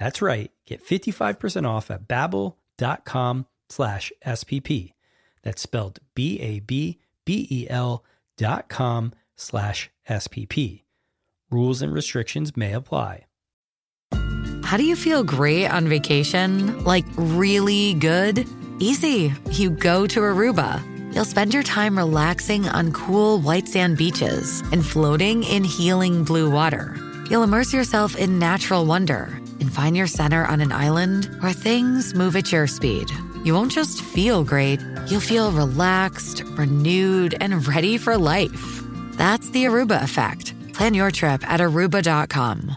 That's right. Get 55% off at babbel.com slash SPP. That's spelled B-A-B-B-E-L dot com slash SPP. Rules and restrictions may apply. How do you feel great on vacation? Like really good? Easy. You go to Aruba. You'll spend your time relaxing on cool white sand beaches and floating in healing blue water. You'll immerse yourself in natural wonder and find your center on an island where things move at your speed. You won't just feel great, you'll feel relaxed, renewed, and ready for life. That's the Aruba effect. Plan your trip at aruba.com.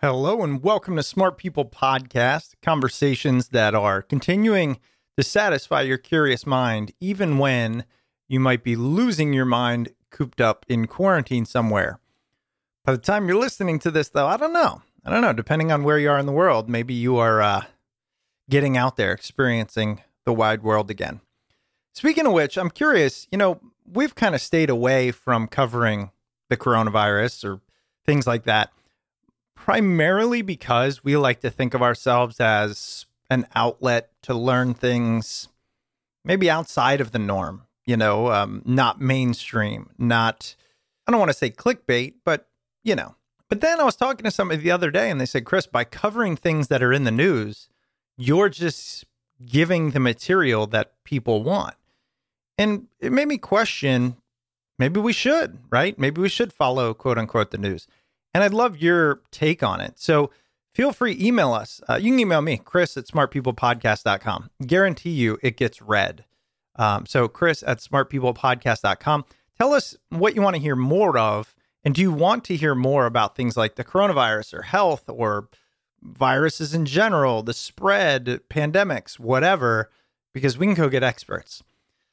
Hello and welcome to Smart People Podcast, conversations that are continuing to satisfy your curious mind, even when you might be losing your mind cooped up in quarantine somewhere. By the time you're listening to this, though, I don't know. I don't know. Depending on where you are in the world, maybe you are uh, getting out there, experiencing the wide world again. Speaking of which, I'm curious, you know, we've kind of stayed away from covering the coronavirus or things like that primarily because we like to think of ourselves as an outlet to learn things maybe outside of the norm, you know, um, not mainstream, not, I don't want to say clickbait, but, you know. But then I was talking to somebody the other day and they said, Chris, by covering things that are in the news, you're just giving the material that people want. And it made me question maybe we should, right? Maybe we should follow quote unquote the news. And I'd love your take on it. So feel free, email us. Uh, you can email me, Chris at smartpeoplepodcast.com. Guarantee you it gets read. Um, so Chris at smartpeoplepodcast.com. Tell us what you want to hear more of. And do you want to hear more about things like the coronavirus or health or viruses in general, the spread, pandemics, whatever, because we can go get experts.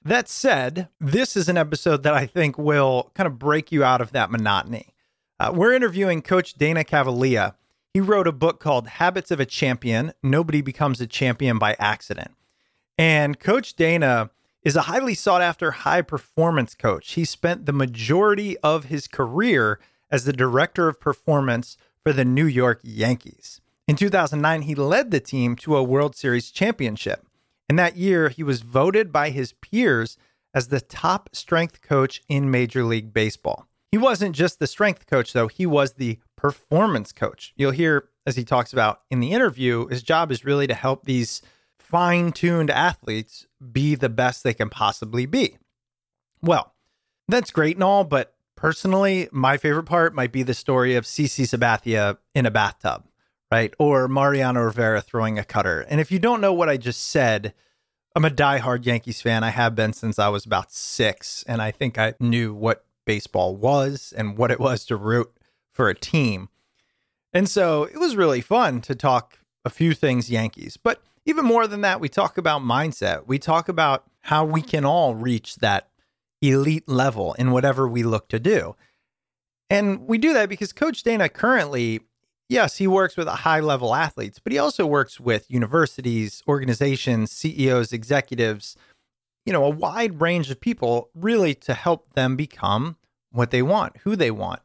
That said, this is an episode that I think will kind of break you out of that monotony. Uh, we're interviewing Coach Dana Cavalea. He wrote a book called Habits of a Champion Nobody Becomes a Champion by Accident. And Coach Dana is a highly sought after high performance coach. He spent the majority of his career as the director of performance for the New York Yankees. In 2009, he led the team to a World Series championship. And that year, he was voted by his peers as the top strength coach in Major League Baseball. He wasn't just the strength coach, though, he was the performance coach. You'll hear, as he talks about in the interview, his job is really to help these fine tuned athletes be the best they can possibly be. Well, that's great and all, but personally, my favorite part might be the story of CC Sabathia in a bathtub, right? Or Mariano Rivera throwing a cutter. And if you don't know what I just said, I'm a diehard Yankees fan. I have been since I was about six, and I think I knew what baseball was and what it was to root for a team. And so it was really fun to talk a few things Yankees. But even more than that, we talk about mindset. We talk about how we can all reach that elite level in whatever we look to do. And we do that because Coach Dana currently, yes, he works with high level athletes, but he also works with universities, organizations, CEOs, executives, you know, a wide range of people really to help them become what they want, who they want.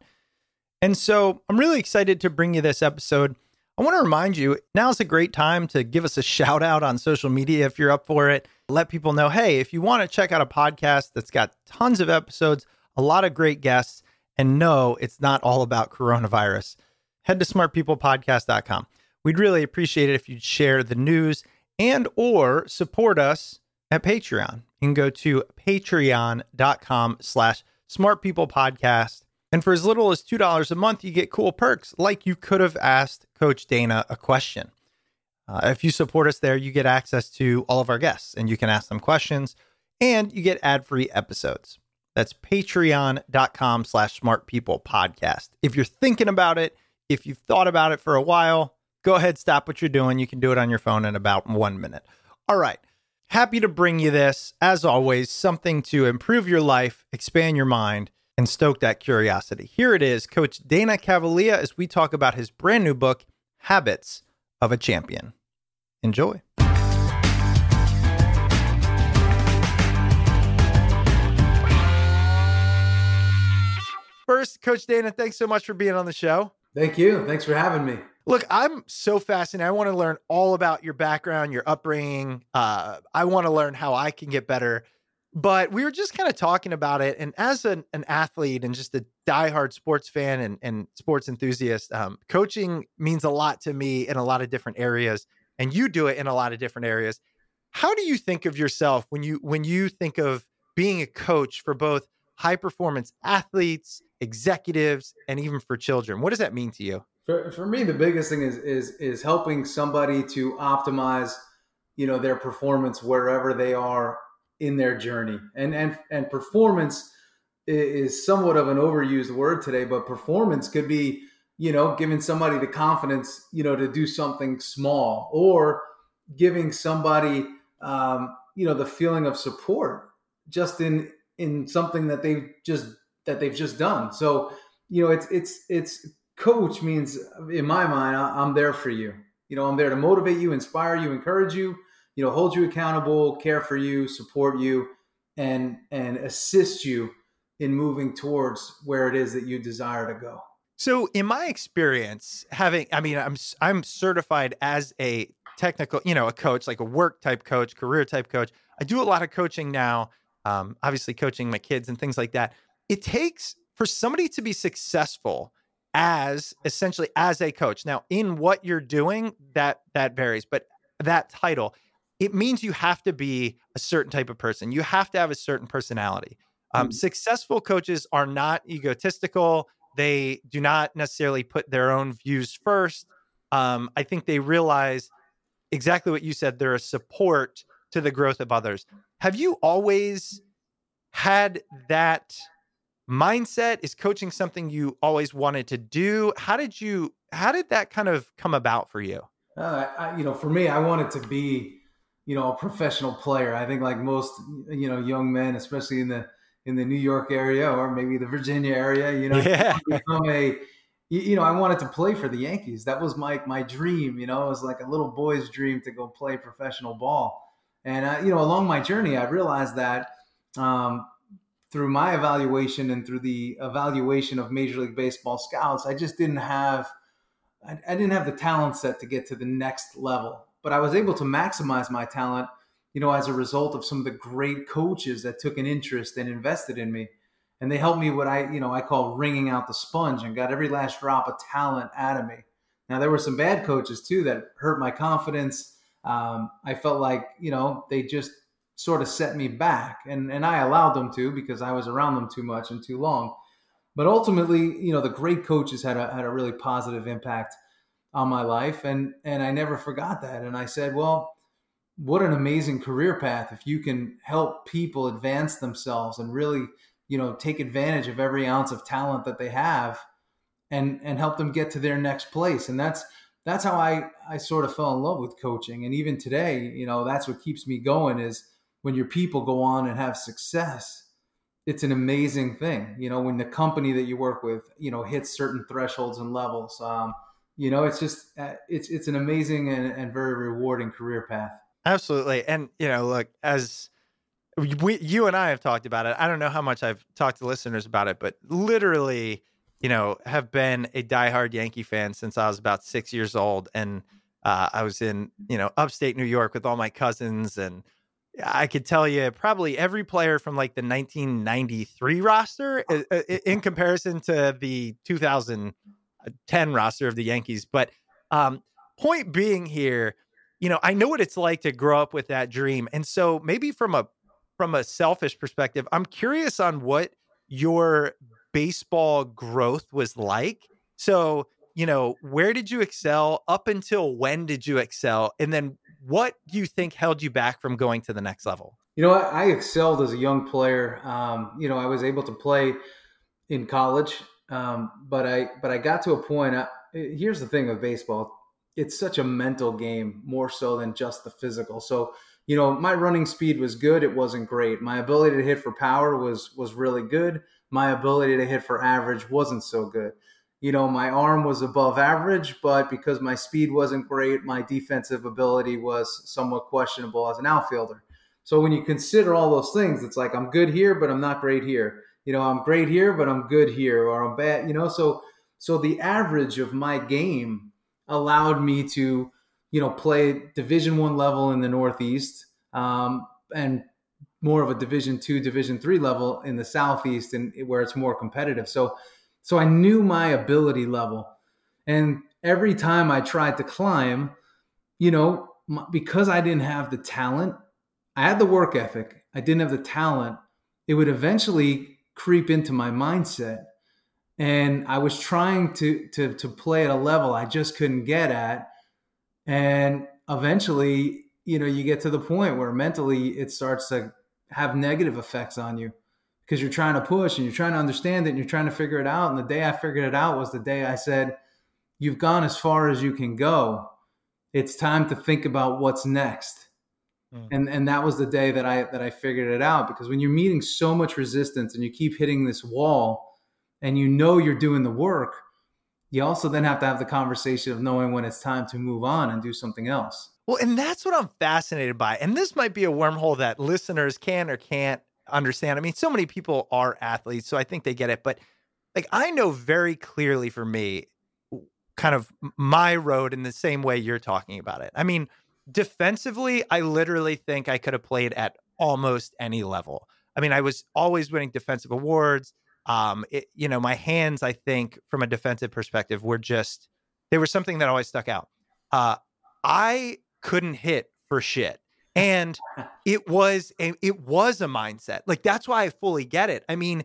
And so I'm really excited to bring you this episode. I want to remind you now's a great time to give us a shout out on social media if you're up for it. Let people know hey, if you want to check out a podcast that's got tons of episodes, a lot of great guests, and no, it's not all about coronavirus, head to smartpeoplepodcast.com. We'd really appreciate it if you'd share the news and or support us at Patreon. You can go to patreon.com slash smartpeoplepodcast and for as little as $2 a month, you get cool perks like you could have asked Coach Dana a question. Uh, if you support us there, you get access to all of our guests and you can ask them questions and you get ad free episodes. That's patreon.com slash smart people podcast. If you're thinking about it, if you've thought about it for a while, go ahead, stop what you're doing. You can do it on your phone in about one minute. All right. Happy to bring you this, as always, something to improve your life, expand your mind and stoke that curiosity. Here it is, Coach Dana Cavalea, as we talk about his brand new book, Habits of a Champion. Enjoy. First, Coach Dana, thanks so much for being on the show. Thank you. Thanks for having me. Look, I'm so fascinated. I want to learn all about your background, your upbringing. Uh, I want to learn how I can get better but we were just kind of talking about it. And as an, an athlete and just a diehard sports fan and, and sports enthusiast, um, coaching means a lot to me in a lot of different areas. And you do it in a lot of different areas. How do you think of yourself when you when you think of being a coach for both high performance athletes, executives, and even for children? What does that mean to you? For, for me, the biggest thing is is is helping somebody to optimize, you know, their performance wherever they are in their journey. And and and performance is somewhat of an overused word today, but performance could be, you know, giving somebody the confidence, you know, to do something small or giving somebody um, you know, the feeling of support just in in something that they've just that they've just done. So, you know, it's it's it's coach means in my mind, I'm there for you. You know, I'm there to motivate you, inspire you, encourage you, you know hold you accountable care for you support you and and assist you in moving towards where it is that you desire to go. So in my experience having i mean i'm i'm certified as a technical you know a coach like a work type coach career type coach. I do a lot of coaching now um, obviously coaching my kids and things like that. It takes for somebody to be successful as essentially as a coach now in what you're doing that that varies but that title it means you have to be a certain type of person. You have to have a certain personality. Um, mm. Successful coaches are not egotistical. They do not necessarily put their own views first. Um, I think they realize exactly what you said. They're a support to the growth of others. Have you always had that mindset? Is coaching something you always wanted to do? How did you? How did that kind of come about for you? Uh, I, you know, for me, I wanted to be you know a professional player. I think like most you know young men, especially in the in the New York area or maybe the Virginia area, you know, yeah. become a you know I wanted to play for the Yankees. That was my my dream. You know, it was like a little boy's dream to go play professional ball. And uh, you know, along my journey, I realized that um, through my evaluation and through the evaluation of Major League Baseball scouts, I just didn't have I, I didn't have the talent set to get to the next level but I was able to maximize my talent, you know, as a result of some of the great coaches that took an interest and invested in me. And they helped me what I, you know, I call wringing out the sponge and got every last drop of talent out of me. Now there were some bad coaches too that hurt my confidence. Um, I felt like, you know, they just sort of set me back, and and I allowed them to because I was around them too much and too long. But ultimately, you know, the great coaches had a had a really positive impact on my life and and I never forgot that and I said well what an amazing career path if you can help people advance themselves and really you know, take advantage of every ounce of talent that they have and and help them get to their next place. And that's that's how I I sort of fell in love with coaching. And even today, you know, that's what keeps me going is when your people go on and have success. It's an amazing thing, you know, when the company that you work with, you know, hits certain thresholds and levels. Um, you know, it's just uh, it's it's an amazing and, and very rewarding career path. Absolutely, and you know, look as we, you and I have talked about it. I don't know how much I've talked to listeners about it, but literally, you know, have been a diehard Yankee fan since I was about six years old, and uh, I was in you know upstate New York with all my cousins, and I could tell you probably every player from like the 1993 roster uh, uh, in comparison to the 2010 roster of the Yankees. But um, point being here, you know, I know what it's like to grow up with that dream, and so maybe from a from a selfish perspective, I'm curious on what your baseball growth was like. So, you know, where did you excel? Up until when did you excel? And then what do you think held you back from going to the next level? You know, I, I excelled as a young player. Um, you know, I was able to play in college, um, but I but I got to a point. I, here's the thing with baseball: it's such a mental game more so than just the physical. So you know, my running speed was good. It wasn't great. My ability to hit for power was was really good. My ability to hit for average wasn't so good. You know, my arm was above average, but because my speed wasn't great, my defensive ability was somewhat questionable as an outfielder. So when you consider all those things, it's like I'm good here, but I'm not great here. You know, I'm great here, but I'm good here, or I'm bad. You know, so so the average of my game allowed me to you know, play Division One level in the Northeast, um, and more of a Division Two, Division Three level in the Southeast, and where it's more competitive. So, so I knew my ability level, and every time I tried to climb, you know, because I didn't have the talent, I had the work ethic. I didn't have the talent. It would eventually creep into my mindset, and I was trying to to to play at a level I just couldn't get at and eventually you know you get to the point where mentally it starts to have negative effects on you because you're trying to push and you're trying to understand it and you're trying to figure it out and the day i figured it out was the day i said you've gone as far as you can go it's time to think about what's next mm. and and that was the day that i that i figured it out because when you're meeting so much resistance and you keep hitting this wall and you know you're doing the work you also then have to have the conversation of knowing when it's time to move on and do something else. Well, and that's what I'm fascinated by. And this might be a wormhole that listeners can or can't understand. I mean, so many people are athletes, so I think they get it. But like, I know very clearly for me, kind of my road in the same way you're talking about it. I mean, defensively, I literally think I could have played at almost any level. I mean, I was always winning defensive awards. Um, it, you know, my hands, I think, from a defensive perspective, were just they were something that always stuck out. Uh, I couldn't hit for shit, and it was a, it was a mindset. Like that's why I fully get it. I mean,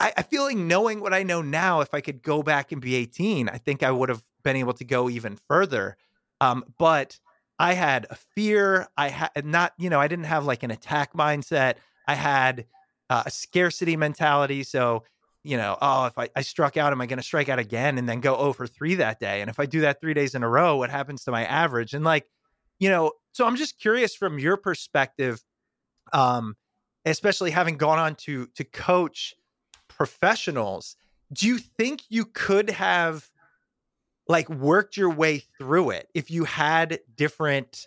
I, I feel like knowing what I know now, if I could go back and be 18, I think I would have been able to go even further. Um, but I had a fear. I had not, you know, I didn't have like an attack mindset. I had uh, a scarcity mentality. So, you know, oh, if I, I struck out, am I going to strike out again and then go over three that day? And if I do that three days in a row, what happens to my average? And like, you know, so I'm just curious from your perspective, um, especially having gone on to to coach professionals, do you think you could have like worked your way through it if you had different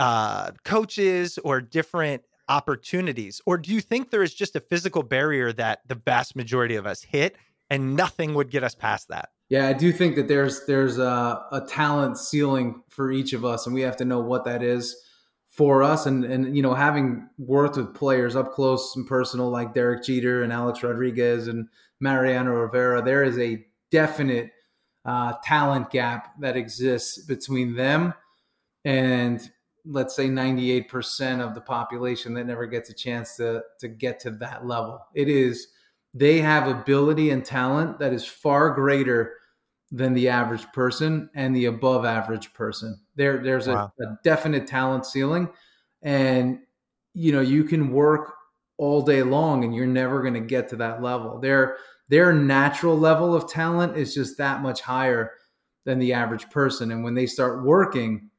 uh coaches or different opportunities? Or do you think there is just a physical barrier that the vast majority of us hit and nothing would get us past that? Yeah, I do think that there's there's a, a talent ceiling for each of us, and we have to know what that is for us. And and you know, having worked with players up close and personal like Derek Jeter and Alex Rodriguez and Mariano Rivera, there is a definite uh, talent gap that exists between them and let's say 98% of the population that never gets a chance to to get to that level. It is they have ability and talent that is far greater than the average person and the above average person. There there's wow. a, a definite talent ceiling and you know you can work all day long and you're never going to get to that level. Their their natural level of talent is just that much higher than the average person and when they start working,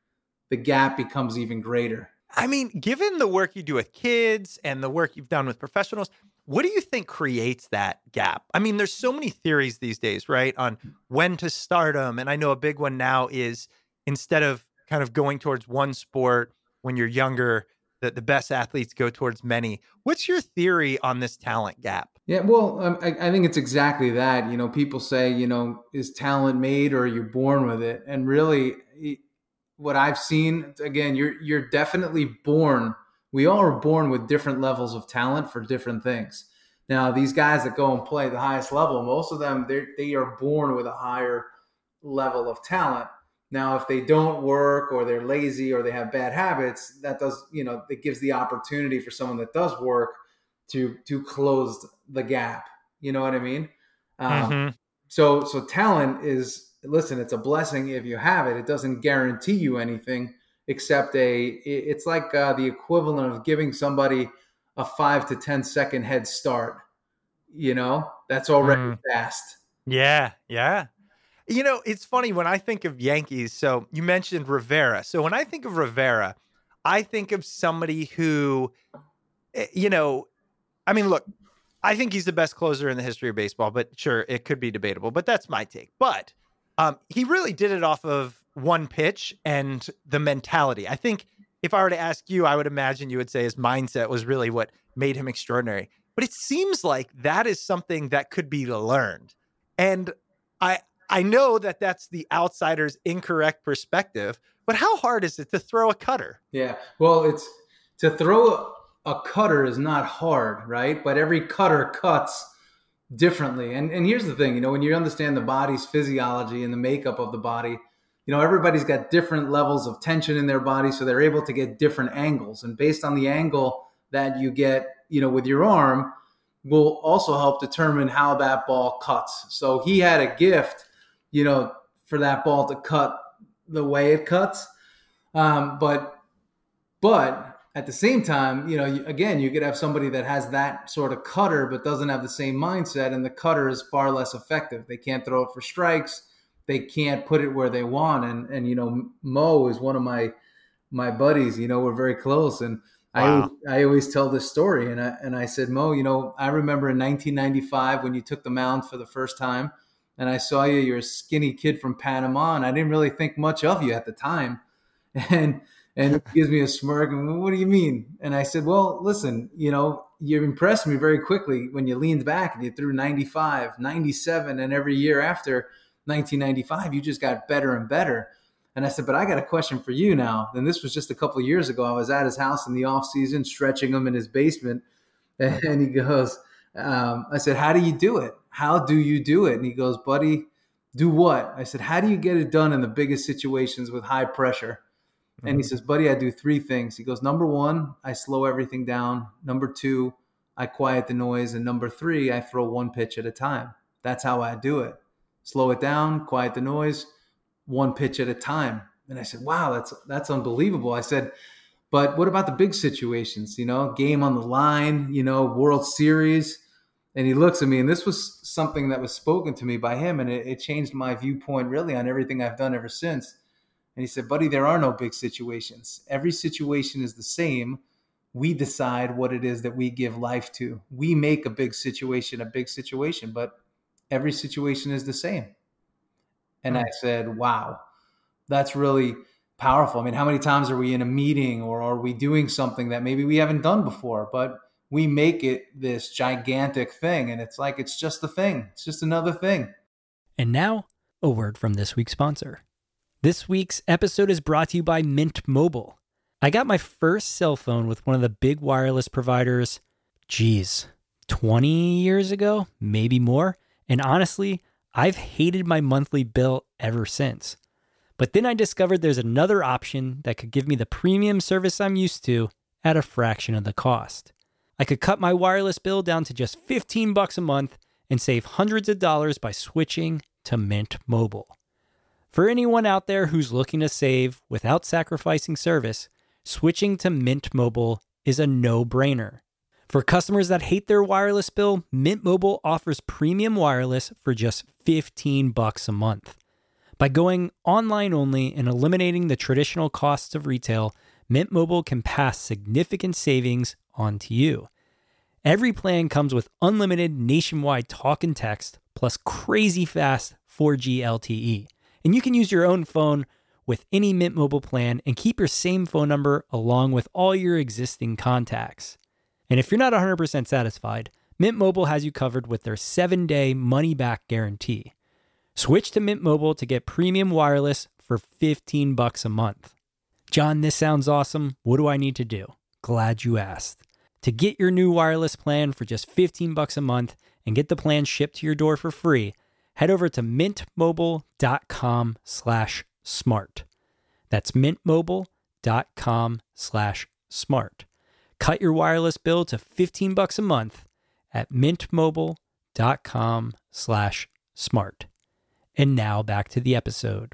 the gap becomes even greater. I mean, given the work you do with kids and the work you've done with professionals, what do you think creates that gap? I mean, there's so many theories these days, right, on when to start them. And I know a big one now is instead of kind of going towards one sport when you're younger, that the best athletes go towards many. What's your theory on this talent gap? Yeah, well, um, I, I, think it's exactly that. You know, people say, you know, is talent made or are you're born with it? And really, what I've seen, again, you're you're definitely born. We all are born with different levels of talent for different things. Now, these guys that go and play the highest level, most of them they they are born with a higher level of talent now, if they don't work or they're lazy or they have bad habits, that does, you know, it gives the opportunity for someone that does work to to close the gap. You know what I mean? Um, mm-hmm. So, so talent is listen. It's a blessing if you have it. It doesn't guarantee you anything except a. It's like uh, the equivalent of giving somebody a five to ten second head start. You know, that's already mm. fast. Yeah, yeah. You know, it's funny when I think of Yankees. So you mentioned Rivera. So when I think of Rivera, I think of somebody who, eh, you know, I mean, look, I think he's the best closer in the history of baseball, but sure, it could be debatable, but that's my take. But um, he really did it off of one pitch and the mentality. I think if I were to ask you, I would imagine you would say his mindset was really what made him extraordinary. But it seems like that is something that could be learned. And I I know that that's the outsider's incorrect perspective, but how hard is it to throw a cutter? Yeah. Well, it's to throw a cutter is not hard, right? But every cutter cuts differently. And and here's the thing, you know, when you understand the body's physiology and the makeup of the body, you know, everybody's got different levels of tension in their body, so they're able to get different angles. And based on the angle that you get, you know, with your arm, will also help determine how that ball cuts. So he had a gift you know, for that ball to cut the way it cuts. Um, but but at the same time, you know, again, you could have somebody that has that sort of cutter but doesn't have the same mindset, and the cutter is far less effective. They can't throw it for strikes. They can't put it where they want. And and you know, Mo is one of my my buddies. You know, we're very close, and wow. I I always tell this story. And I and I said, Mo, you know, I remember in 1995 when you took the mound for the first time and I saw you. You're a skinny kid from Panama, and I didn't really think much of you at the time. And and gives me a smirk. And what do you mean? And I said, well, listen, you know, you impressed me very quickly when you leaned back and you threw 95, 97, and every year after 1995, you just got better and better. And I said, but I got a question for you now. And this was just a couple of years ago. I was at his house in the off season, stretching him in his basement, and he goes, um, I said, how do you do it? how do you do it? And he goes, buddy, do what? I said, how do you get it done in the biggest situations with high pressure? Mm-hmm. And he mm-hmm. says, buddy, I do three things. He goes, number one, I slow everything down. Number two, I quiet the noise. And number three, I throw one pitch at a time. That's how I do it. Slow it down, quiet the noise, one pitch at a time. And I said, wow, that's that's unbelievable. I said, but what about the big situations? You know, game on the line, you know, World Series and he looks at me and this was something that was spoken to me by him and it, it, changed my viewpoint really on everything i've done ever since and he said buddy there are no big situations every situation is the same we decide what it is that we give life to we make a big situation a big situation but every situation is the same. And i said wow that's really powerful. I mean how many times are we in a meeting or are we doing something that maybe we haven't done before but we make it this gigantic thing and it's like it's just a thing. It's just another thing. And now a word from this week's sponsor. This week's episode is brought to you by mint mobile. I got my first cell phone with one of the big wireless providers geez 20 years ago maybe more and honestly i've hated my monthly bill ever since but then i discovered there's another option that could give me the premium service i'm used to at a fraction of the cost I could cut my wireless bill down to just 15 bucks a month and save hundreds of dollars by switching to Mint Mobile. For anyone out there who's looking to save without sacrificing service, switching to Mint Mobile is a no-brainer. For customers that hate their wireless bill, Mint Mobile offers premium wireless for just 15 bucks a month. By going online only and eliminating the traditional costs of retail, Mint Mobile can pass significant savings on to you. Every plan comes with unlimited nationwide talk and text, plus crazy fast 4G LTE. And you can use your own phone with any Mint Mobile plan and keep your same phone number along with all your existing contacts. And if you're not 100% satisfied, Mint Mobile has you covered with their 7-day money-back guarantee. Switch to Mint Mobile to get premium wireless for 15 bucks a month. John, this sounds awesome. What do I need to do? Glad you asked. To get your new wireless plan for just 15 bucks a month and get the plan shipped to your door for free, head over to mintmobile.com slash smart. That's mintmobile.com slash smart. Cut your wireless bill to 15 bucks a month at mintmobile.com slash smart. And now back to the episode.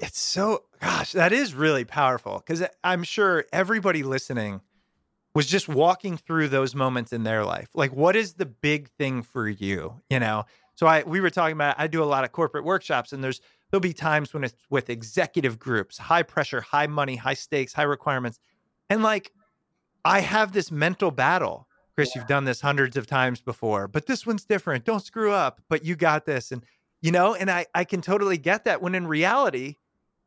It's so, gosh, that is really powerful because I'm sure everybody listening was just walking through those moments in their life. Like, what is the big thing for you? You know, so I we were talking about I do a lot of corporate workshops, and there's there'll be times when it's with executive groups, high pressure, high money, high stakes, high requirements, and like I have this mental battle. Chris, yeah. you've done this hundreds of times before, but this one's different. Don't screw up, but you got this. And, you know, and I, I can totally get that when in reality,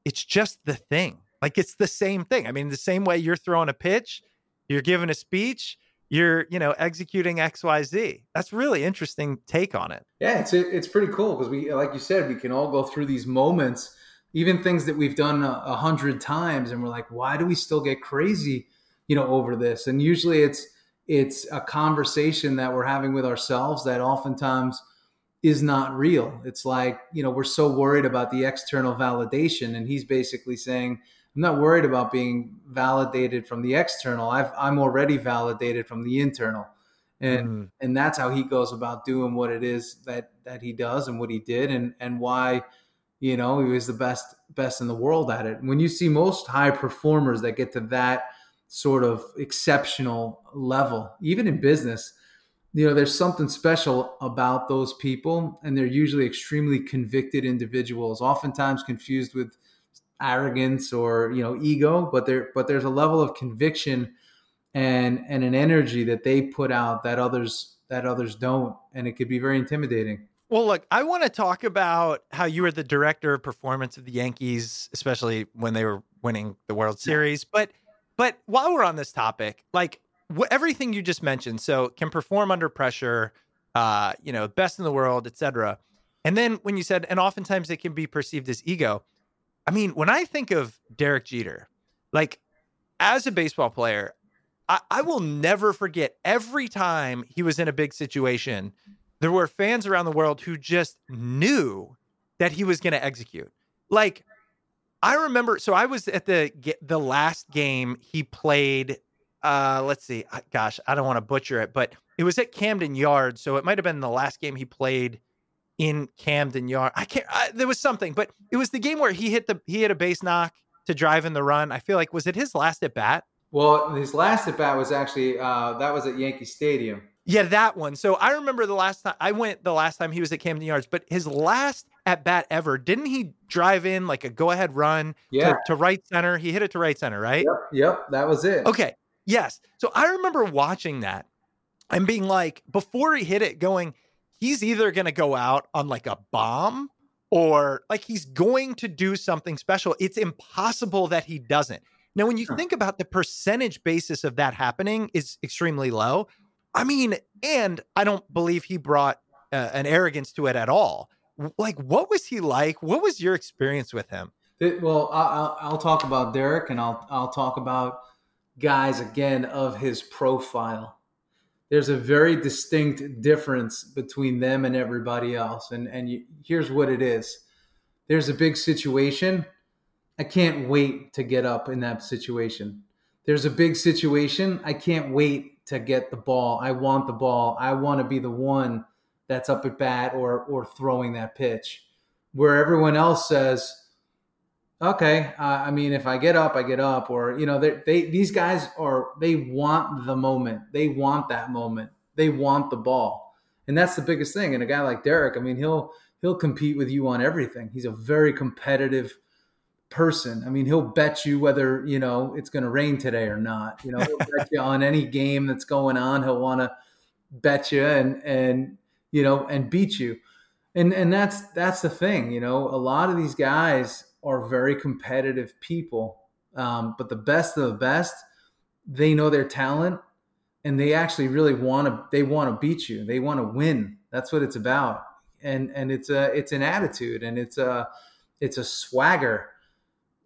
it's just the thing. Like it's the same thing. I mean, the same way you're throwing a pitch, you're giving a speech, you're, you know, executing XYZ. That's really interesting take on it. Yeah, it's it's pretty cool because we, like you said, we can all go through these moments, even things that we've done a, a hundred times, and we're like, why do we still get crazy? You know over this. And usually it's it's a conversation that we're having with ourselves that oftentimes is not real. It's like you know we're so worried about the external validation and he's basically saying i'm not worried about being validated from the external. I've, i'm already validated from the internal. And mm-hmm. and that's how he goes about doing what it is that that he does and what he did and and why you know he was the best best in the world at it. When you see most high performers that get to that sort of exceptional level, even in business. You know, there's something special about those people, and they're usually extremely convicted individuals, oftentimes confused with arrogance or you know ego, but there but there's a level of conviction and and an energy that they put out that others that others don't, and it could be very intimidating. Well, look, I want to talk about how you were the director of performance of the Yankees, especially when they were winning the World Series. But but while we're on this topic, like wh- everything you just mentioned, so can perform under pressure, uh, you know, best in the world, etc. And then when you said, and oftentimes it can be perceived as ego. I mean, when I think of Derek Jeter, like as a baseball player, I, I will never forget every time he was in a big situation, there were fans around the world who just knew that he was going to execute. Like I remember. So I was at the the last game he played. Uh, let's see. Gosh, I don't want to butcher it, but it was at Camden Yards, so it might have been the last game he played in Camden Yard. I can't. I, there was something, but it was the game where he hit the he hit a base knock to drive in the run. I feel like was it his last at bat? Well, his last at bat was actually uh, that was at Yankee Stadium. Yeah, that one. So I remember the last time I went the last time he was at Camden Yards, but his last at bat ever, didn't he drive in like a go ahead run yeah. to, to, right center? He hit it to right center, right? Yep, yep, that was it. Okay. Yes. So I remember watching that and being like, before he hit it, going, he's either going to go out on like a bomb or like he's going to do something special. It's impossible that he doesn't. Now, when you think about the percentage basis of that happening is extremely low. I mean, and I don't believe he brought uh, an arrogance to it at all. Like, what was he like? What was your experience with him? It, well, I'll, I'll talk about Derek, and I'll I'll talk about guys again of his profile. There's a very distinct difference between them and everybody else, and and you, here's what it is. There's a big situation. I can't wait to get up in that situation. There's a big situation. I can't wait to get the ball. I want the ball. I want to be the one that's up at bat or or throwing that pitch. Where everyone else says, okay, uh, I mean, if I get up, I get up, or you know, they, these guys are they want the moment, they want that moment, they want the ball, and that's the biggest thing. And a guy like Derek, I mean, he'll he'll compete with you on everything. He's a very competitive person. I mean, he'll bet you whether you know it's going to rain today or not. You know, he'll bet you on any game that's going on. He'll want to bet you and and you know and beat you. And and that's that's the thing. You know, a lot of these guys are very competitive people. Um, but the best of the best, they know their talent and they actually really want to they want to beat you. They want to win. That's what it's about. And and it's a it's an attitude and it's a it's a swagger.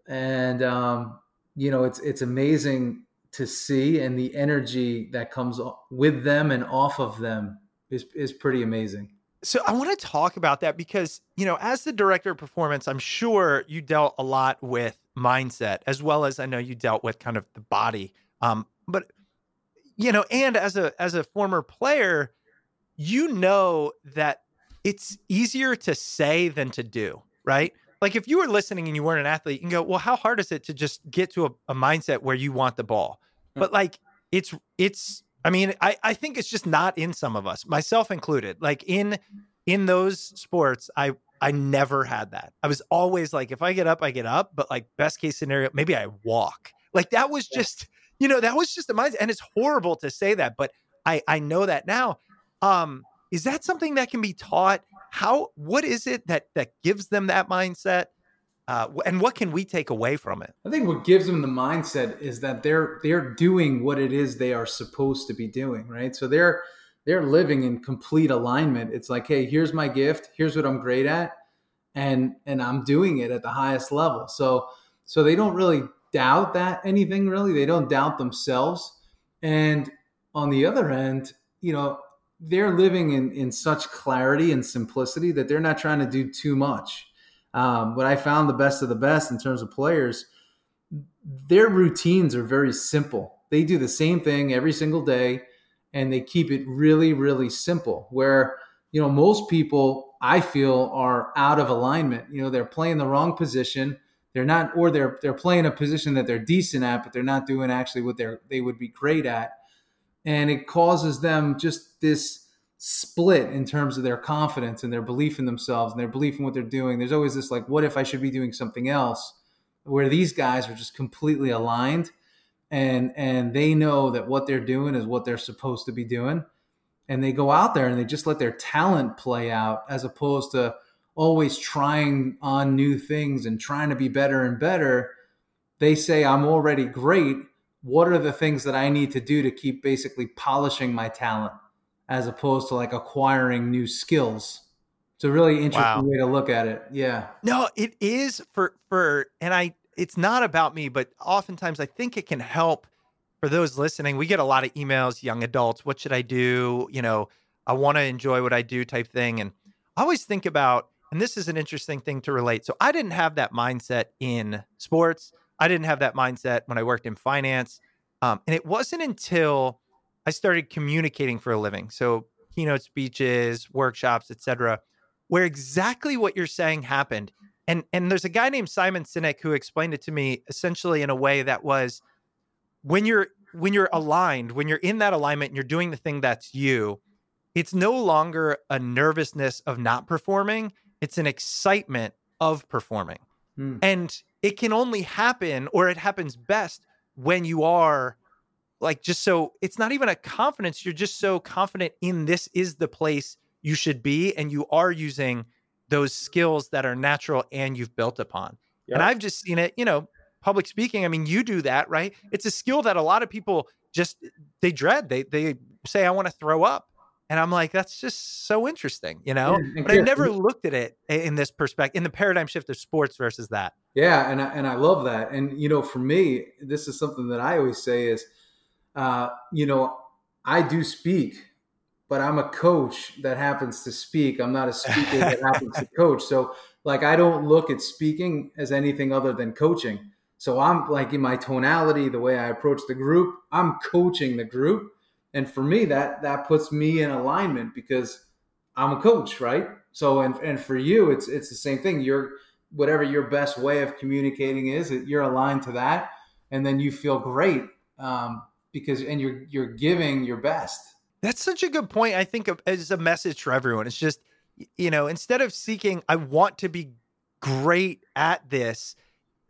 And um, you know, it's it's amazing to see and the energy that comes with them and off of them is is pretty amazing. So I want to talk about that because, you know, as the director of performance, I'm sure you dealt a lot with mindset as well as I know you dealt with kind of the body. Um, but you know, and as a as a former player, you know that it's easier to say than to do, right? Like if you were listening and you weren't an athlete, you can go, well, how hard is it to just get to a, a mindset where you want the ball? But like it's it's I mean, I, I think it's just not in some of us, myself included. Like in in those sports, I I never had that. I was always like, if I get up, I get up. But like best case scenario, maybe I walk. Like that was just, you know, that was just the mindset. And it's horrible to say that, but I I know that now. Um, is that something that can be taught? How what is it that that gives them that mindset? Uh, and what can we take away from it? I think what gives them the mindset is that they're they're doing what it is they are supposed to be doing, right? So they're they're living in complete alignment. It's like, hey, here's my gift, here's what I'm great at, and and I'm doing it at the highest level. So so they don't really doubt that anything really. They don't doubt themselves. And on the other end, you know, they're living in in such clarity and simplicity that they're not trying to do too much um, but I found the best of the best in terms of players. Their routines are very simple. They do the same thing every single day, and they keep it really, really simple. Where you know most people, I feel, are out of alignment. You know, they're playing the wrong position. They're not, or they're they're playing a position that they're decent at, but they're not doing actually what they're they would be great at, and it causes them just this split in terms of their confidence and their belief in themselves and their belief in what they're doing. There's always this like, what if I should be doing something else? Where these guys are just completely aligned and and they know that what they're doing is what they're supposed to be doing. And they go out there and they just let their talent play out as opposed to always trying on new things and trying to be better and better. They say, I'm already great. What are the things that I need to do to keep basically polishing my talent? As opposed to like acquiring new skills. It's a really interesting wow. way to look at it. Yeah. No, it is for for and I it's not about me, but oftentimes I think it can help for those listening. We get a lot of emails, young adults, what should I do? You know, I want to enjoy what I do type thing and I always think about and this is an interesting thing to relate. So I didn't have that mindset in sports. I didn't have that mindset when I worked in finance. Um, and it wasn't until I started communicating for a living. So keynote speeches, workshops, etc., where exactly what you're saying happened. And and there's a guy named Simon Sinek who explained it to me essentially in a way that was when you're when you're aligned, when you're in that alignment and you're doing the thing that's you, it's no longer a nervousness of not performing, it's an excitement of performing. Hmm. And it can only happen or it happens best when you are like just so it's not even a confidence you're just so confident in this is the place you should be and you are using those skills that are natural and you've built upon. Yep. and i've just seen it you know public speaking i mean you do that right? It's a skill that a lot of people just they dread they they say i want to throw up. And i'm like that's just so interesting you know? yeah, but i never looked at it in this perspective in the paradigm shift of sports versus that. Yeah and I, and I love that. And you know for me this is something that i always say is uh, you know, I do speak, but I'm a coach that happens to speak. I'm not a speaker that happens to coach. So, like, I don't look at speaking as anything other than coaching. So, I'm like in my tonality, the way I approach the group, I'm coaching the group. And for me, that that puts me in alignment because I'm a coach, right? So, and and for you, it's it's the same thing. You're whatever your best way of communicating is, you're aligned to that, and then you feel great um, because and you're you're giving your best. That's such a good point. I think as a message for everyone, it's just you know instead of seeking, I want to be great at this,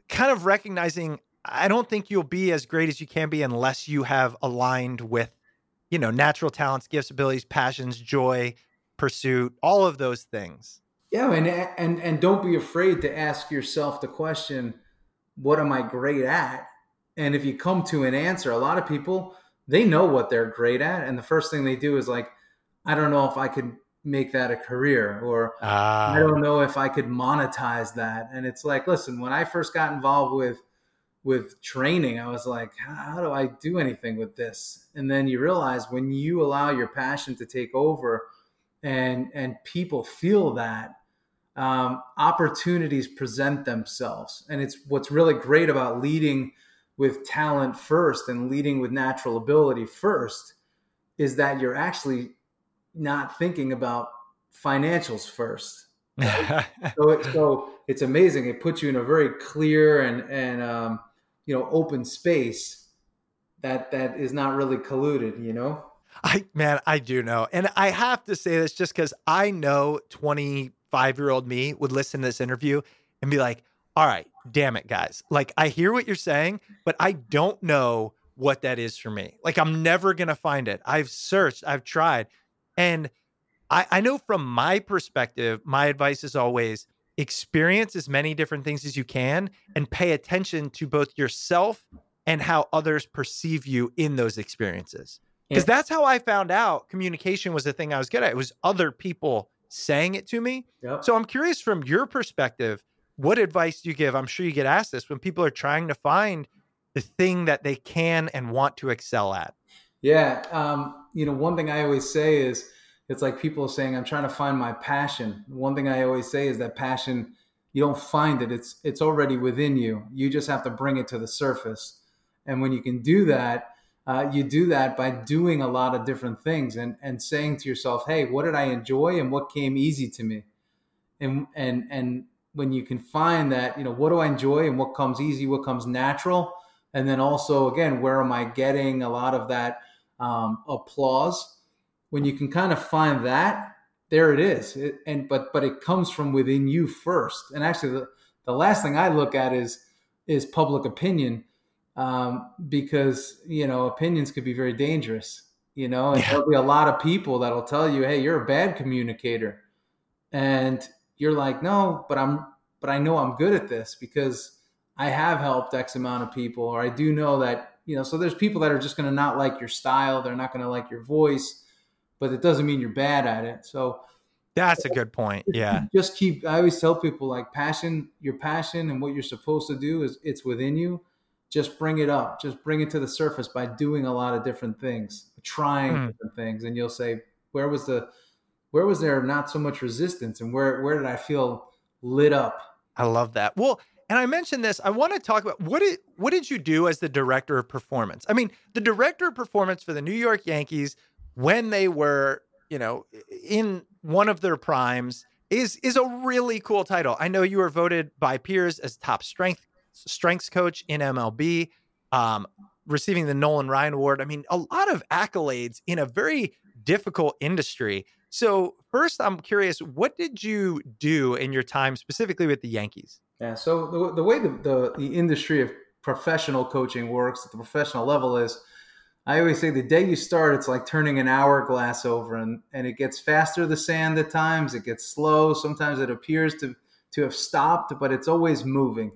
kind of recognizing I don't think you'll be as great as you can be unless you have aligned with you know natural talents, gifts, abilities, passions, joy, pursuit, all of those things. Yeah, and and and don't be afraid to ask yourself the question, what am I great at? And if you come to an answer, a lot of people they know what they're great at and the first thing they do is like I don't know if I could make that a career or uh, I don't know if I could monetize that. And it's like, listen, when I first got involved with with training, I was like, how do I do anything with this? And then you realize when you allow your passion to take over and and people feel that um, opportunities present themselves. And it's what's really great about leading with talent first and leading with natural ability first is that you're actually not thinking about financials first. so, it, so it's amazing. It puts you in a very clear and and um, you know open space that that is not really colluded. You know. I man, I do know, and I have to say this just because I know twenty five year old me would listen to this interview and be like, all right, damn it, guys. Like, I hear what you're saying, but I don't know what that is for me. Like, I'm never going to find it. I've searched, I've tried. And I, I know from my perspective, my advice is always experience as many different things as you can and pay attention to both yourself and how others perceive you in those experiences. Because yeah. that's how I found out communication was the thing I was good at. It was other people saying it to me. So I'm curious from your perspective, what advice do you give? I'm sure you get asked this when people are trying to find the thing that they can and want to excel at. Yeah. Um, you know, one thing I always say is it's like people saying, I'm trying to find my passion. One thing I always say is that passion, you don't find it. It's it's already within you. You just have to bring it to the surface. And when you can do that, uh, you do that by doing a lot of different things and and saying to yourself, "Hey, what did I enjoy and what came easy to me?" And and and when you can find that, you know, what do I enjoy and what comes easy, what comes natural, and then also again, where am I getting a lot of that um, applause? When you can kind of find that, there it is. It, and but but it comes from within you first. And actually, the, the last thing I look at is is public opinion um, because you know opinions could be very dangerous. You know, and yeah. there'll be a lot of people that'll tell you, "Hey, you're a bad communicator," and you're like, "No, but I'm, but I know I'm good at this because I have helped X amount of people, or I do know that you know." So there's people that are just going to not like your style, they're not going to like your voice, but it doesn't mean you're bad at it. So that's a good point. Yeah. Just keep I always tell people like passion, your passion and what you're supposed to do is it's within you just bring it up just bring it to the surface by doing a lot of different things trying mm. different things and you'll say where was the where was there not so much resistance and where where did i feel lit up i love that well and i mentioned this i want to talk about what did what did you do as the director of performance i mean the director of performance for the new york yankees when they were you know in one of their primes is is a really cool title i know you were voted by peers as top strength strengths coach in MLB, um, receiving the Nolan Ryan Award. I mean, a lot of accolades in a very difficult industry. So, first, I'm curious, what did you do in your time specifically with the Yankees? Yeah, so the, the way the, the, the industry of professional coaching works at the professional level is I always say the day you start, it's like turning an hourglass over, and, and it gets faster, the sand at times, it gets slow. Sometimes it appears to, to have stopped, but it's always moving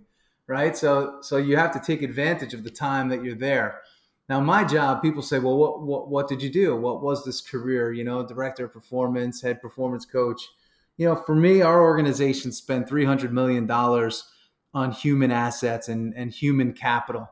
right? So so you have to take advantage of the time that you're there. Now, my job, people say, well, what, what, what did you do? What was this career? You know, director of performance, head performance coach. You know, for me, our organization spent $300 million on human assets and, and human capital.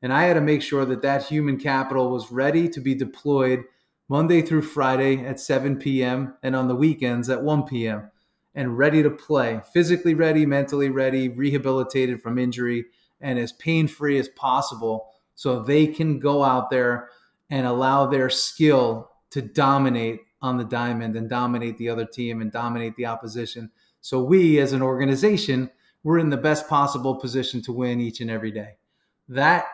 And I had to make sure that that human capital was ready to be deployed Monday through Friday at 7 p.m. and on the weekends at 1 p.m and ready to play, physically ready, mentally ready, rehabilitated from injury, and as pain free as possible so they can go out there and allow their skill to dominate on the diamond and dominate the other team and dominate the opposition. So we as an organization we're in the best possible position to win each and every day. That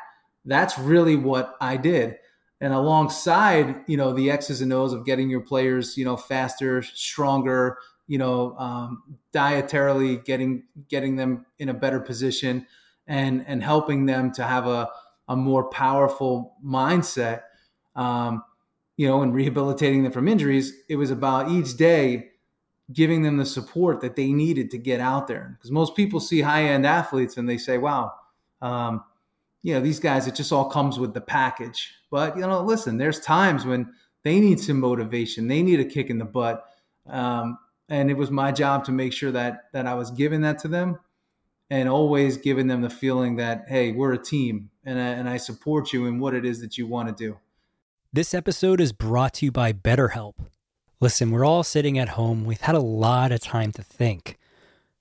that's really what I did. And alongside, you know, the X's and O's of getting your players, you know, faster, stronger, you know, um, dietarily getting getting them in a better position, and and helping them to have a a more powerful mindset, um, you know, and rehabilitating them from injuries. It was about each day giving them the support that they needed to get out there. Because most people see high end athletes and they say, "Wow." Um, you know, these guys, it just all comes with the package. But, you know, listen, there's times when they need some motivation. They need a kick in the butt. Um, and it was my job to make sure that that I was giving that to them and always giving them the feeling that, hey, we're a team and I, and I support you in what it is that you want to do. This episode is brought to you by BetterHelp. Listen, we're all sitting at home. We've had a lot of time to think.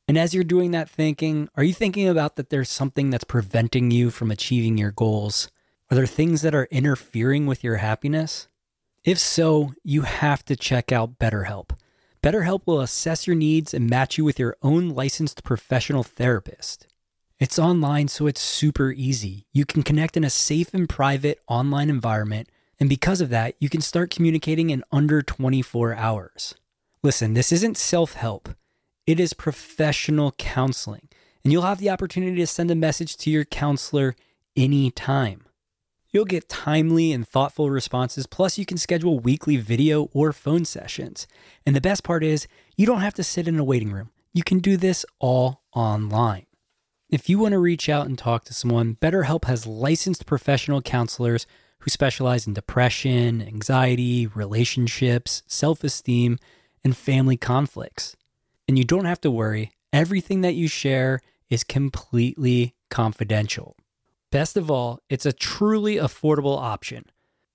And as you're doing that thinking, are you thinking about that there's something that's preventing you from achieving your goals? Are there things that are interfering with your happiness? If so, you have to check out BetterHelp. BetterHelp will assess your needs and match you with your own licensed professional therapist. It's online, so it's super easy. You can connect in a safe and private online environment, and because of that, you can start communicating in under 24 hours. Listen, this isn't self help. It is professional counseling, and you'll have the opportunity to send a message to your counselor anytime. You'll get timely and thoughtful responses, plus, you can schedule weekly video or phone sessions. And the best part is, you don't have to sit in a waiting room. You can do this all online. If you want to reach out and talk to someone, BetterHelp has licensed professional counselors who specialize in depression, anxiety, relationships, self esteem, and family conflicts and you don't have to worry. Everything that you share is completely confidential. Best of all, it's a truly affordable option.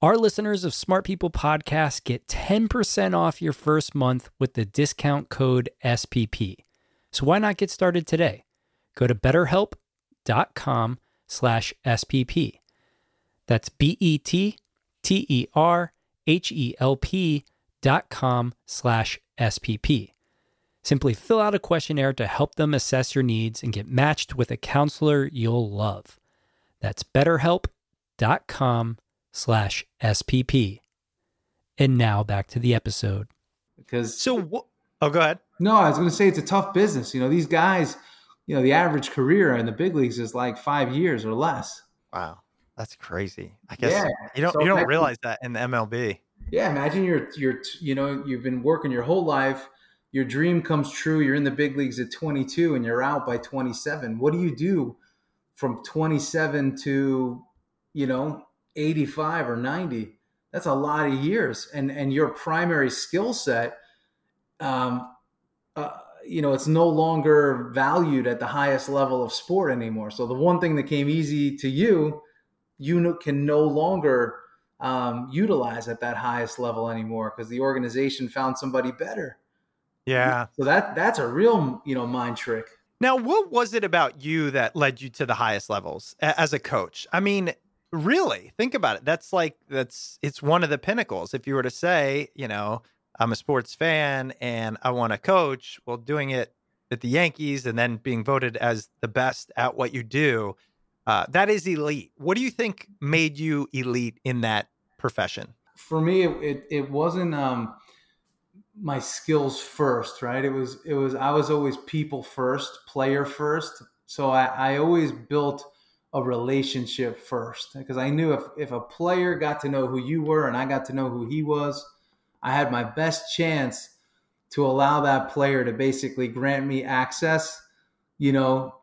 Our listeners of Smart People Podcast get 10% off your first month with the discount code SPP. So why not get started today? Go to betterhelp.com slash SPP. That's B-E-T-T-E-R-H-E-L-P dot com slash SPP. Simply fill out a questionnaire to help them assess your needs and get matched with a counselor you'll love. That's betterhelp.com slash SPP. And now back to the episode. Because so, wh- oh, go ahead. No, I was going to say it's a tough business. You know, these guys, you know, the average career in the big leagues is like five years or less. Wow, that's crazy. I guess yeah. you don't so you don't realize that in the MLB. Yeah, imagine you're you're you know you've been working your whole life your dream comes true. You're in the big leagues at 22 and you're out by 27. What do you do from 27 to, you know, 85 or 90? That's a lot of years. And, and your primary skill set, um, uh, you know, it's no longer valued at the highest level of sport anymore. So the one thing that came easy to you, you can no longer um, utilize at that highest level anymore because the organization found somebody better. Yeah. So that that's a real, you know, mind trick. Now, what was it about you that led you to the highest levels as a coach? I mean, really, think about it. That's like that's it's one of the pinnacles. If you were to say, you know, I'm a sports fan and I want to coach, well, doing it at the Yankees and then being voted as the best at what you do, uh, that is elite. What do you think made you elite in that profession? For me, it it, it wasn't. Um, my skills first, right? It was it was I was always people first, player first. So I, I always built a relationship first because I knew if if a player got to know who you were and I got to know who he was, I had my best chance to allow that player to basically grant me access, you know,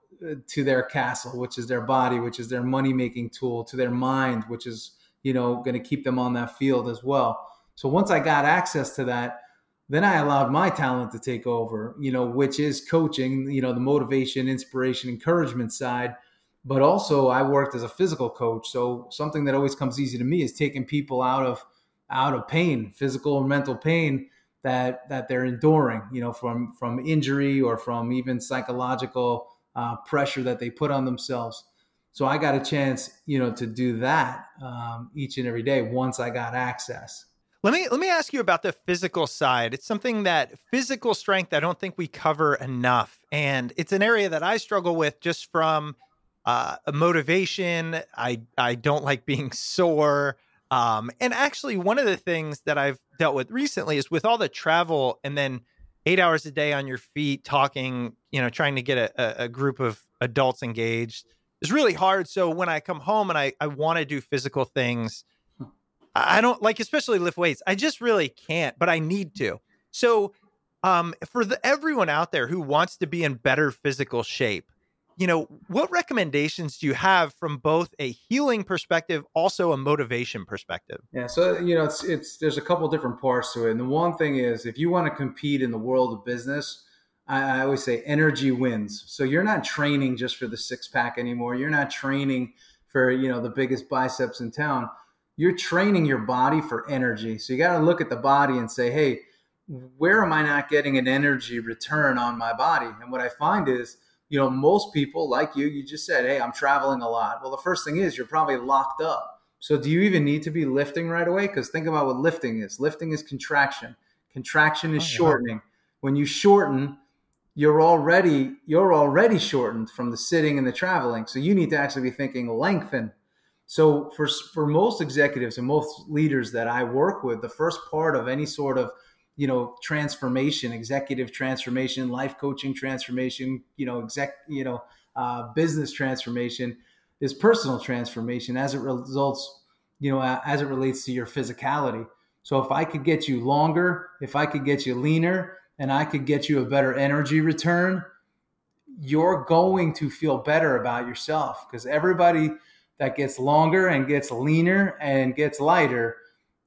to their castle, which is their body, which is their money making tool, to their mind, which is, you know, going to keep them on that field as well. So once I got access to that, then I allowed my talent to take over, you know, which is coaching, you know, the motivation, inspiration, encouragement side. But also I worked as a physical coach. So something that always comes easy to me is taking people out of out of pain, physical or mental pain that that they're enduring, you know, from from injury or from even psychological uh, pressure that they put on themselves. So I got a chance, you know, to do that um, each and every day once I got access Let me let me ask you about the physical side. It's something that physical strength I don't think we cover enough, and it's an area that I struggle with just from uh, motivation. I I don't like being sore. Um, and actually, one of the things that I've dealt with recently is with all the travel and then eight hours a day on your feet, talking, you know, trying to get a, a group of adults engaged is really hard. So when I come home and I, I want to do physical things, I don't like, especially lift weights. I just really can't, but I need to. So, um, for the everyone out there who wants to be in better physical shape, you know, what recommendations do you have from both a healing perspective, also a motivation perspective? Yeah, so you know, it's it's there's a couple different parts to it, and the one thing is, if you want to compete in the world of business, I, I always say energy wins. So you're not training just for the six pack anymore. You're not training for you know the biggest biceps in town you're training your body for energy. So you got to look at the body and say, hey, where am I not getting an energy return on my body? And what I find is, you know, most people like you, you just said, hey, I'm traveling a lot. Well, the first thing is you're probably locked up. So do you even need to be lifting right away? Because think about what lifting is. Lifting is contraction. Contraction is oh, shortening. When you shorten, you're already you're already shortened from the sitting and the traveling. So you need to actually be thinking lengthen so for for most executives and most leaders that I work with, the first part of any sort of you know transformation, executive transformation, life coaching transformation, you know exec you know uh, business transformation is personal transformation as it results you know as it relates to your physicality. So if I could get you longer, if I could get you leaner, and I could get you a better energy return, you're going to feel better about yourself because everybody that gets longer and gets leaner and gets lighter,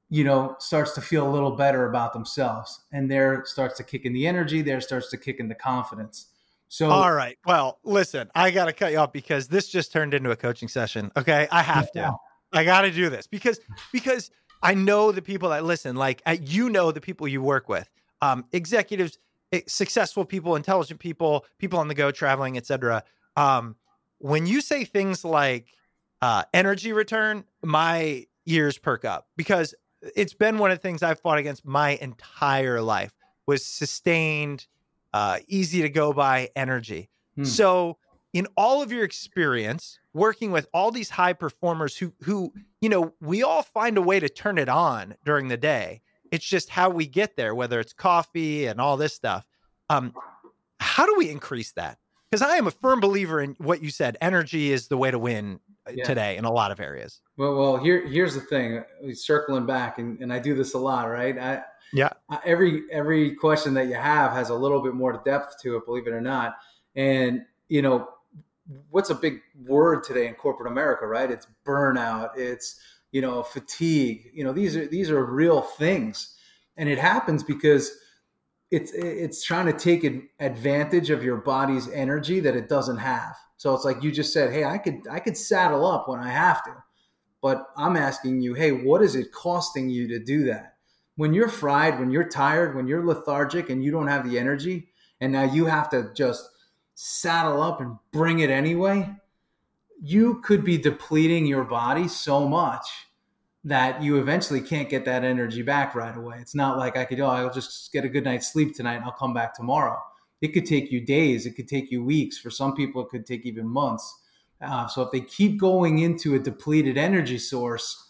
you know, starts to feel a little better about themselves. And there starts to kick in the energy, there starts to kick in the confidence. So, all right. Well, listen, I got to cut you off because this just turned into a coaching session. Okay. I have to. I got to do this because, because I know the people that listen, like you know, the people you work with, um, executives, eh, successful people, intelligent people, people on the go, traveling, etc. Um, when you say things like, uh, energy return, my ears perk up because it's been one of the things I've fought against my entire life was sustained, uh, easy to go by energy. Hmm. So, in all of your experience working with all these high performers who who you know we all find a way to turn it on during the day it's just how we get there whether it's coffee and all this stuff um how do we increase that because i am a firm believer in what you said energy is the way to win yeah. today in a lot of areas. Well, well, here here's the thing. Uh, circling back, and, and I do this a lot, right? I, yeah. I, every every question that you have has a little bit more depth to it, believe it or not. And you know, what's a big word today in corporate America, right? It's burnout. It's you know fatigue. You know, these are these are real things, and it happens because it's it's trying to take advantage of your body's energy that it doesn't have so it's like you just said, hey, I could I could saddle up when I have to. But I'm asking you, hey, what is it costing you to do that? When you're fried, when you're tired, when you're lethargic and you don't have the energy, and now you have to just saddle up and bring it anyway, you could be depleting your body so much that you eventually can't get that energy back right away. It's not like I could, oh, I'll just get a good night's sleep tonight and I'll come back tomorrow it could take you days, it could take you weeks. For some people, it could take even months. Uh, so if they keep going into a depleted energy source,